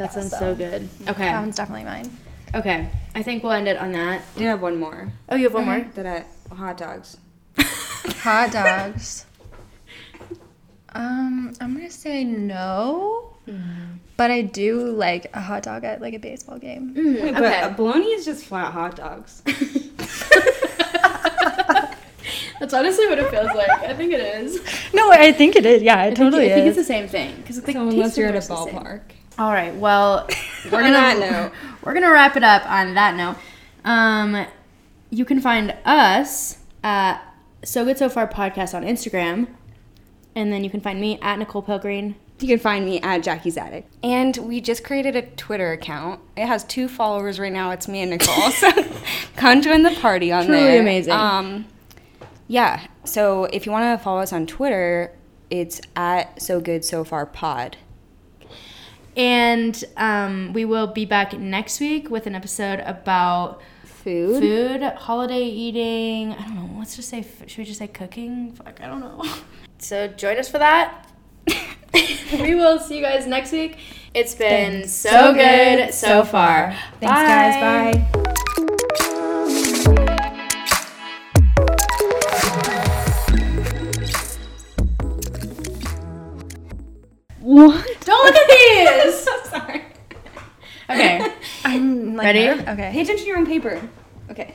That sounds so- so good. Okay. That one's definitely mine. Okay. I think we'll end it on that. I do have one more. Oh, you have one more. That I hot dogs. (laughs) (laughs) Hot dogs. um, I'm gonna say no, but I do like a hot dog at like a baseball game. Mm, Wait, okay. but bologna is just flat hot dogs. (laughs) That's honestly what it feels like. I think it is. No, I think it is. Yeah, it I totally think, I think it's the same thing because the So unless you're at a is the same. ballpark. All right. Well, (laughs) we're On gonna that note. we're gonna wrap it up on that note. Um, you can find us at So Good So Far podcast on Instagram, and then you can find me at Nicole Pilgreen. You can find me at Jackie's Attic. And we just created a Twitter account. It has two followers right now. It's me and Nicole. (laughs) so come join the party on Truly there. amazing. Um, yeah. So if you want to follow us on Twitter, it's at So Good So Far Pod. And um, we will be back next week with an episode about Food. food, holiday eating. I don't know. Let's just say, should we just say cooking? Fuck, I don't know. (laughs) So join us for that. (laughs) we will see you guys next week. It's been so, good so far. Thanks, guys. Bye. What? Don't look at these. (laughs) Sorry. okay. (laughs) I'm like, Ready? Okay. Pay attention to your own paper. Okay.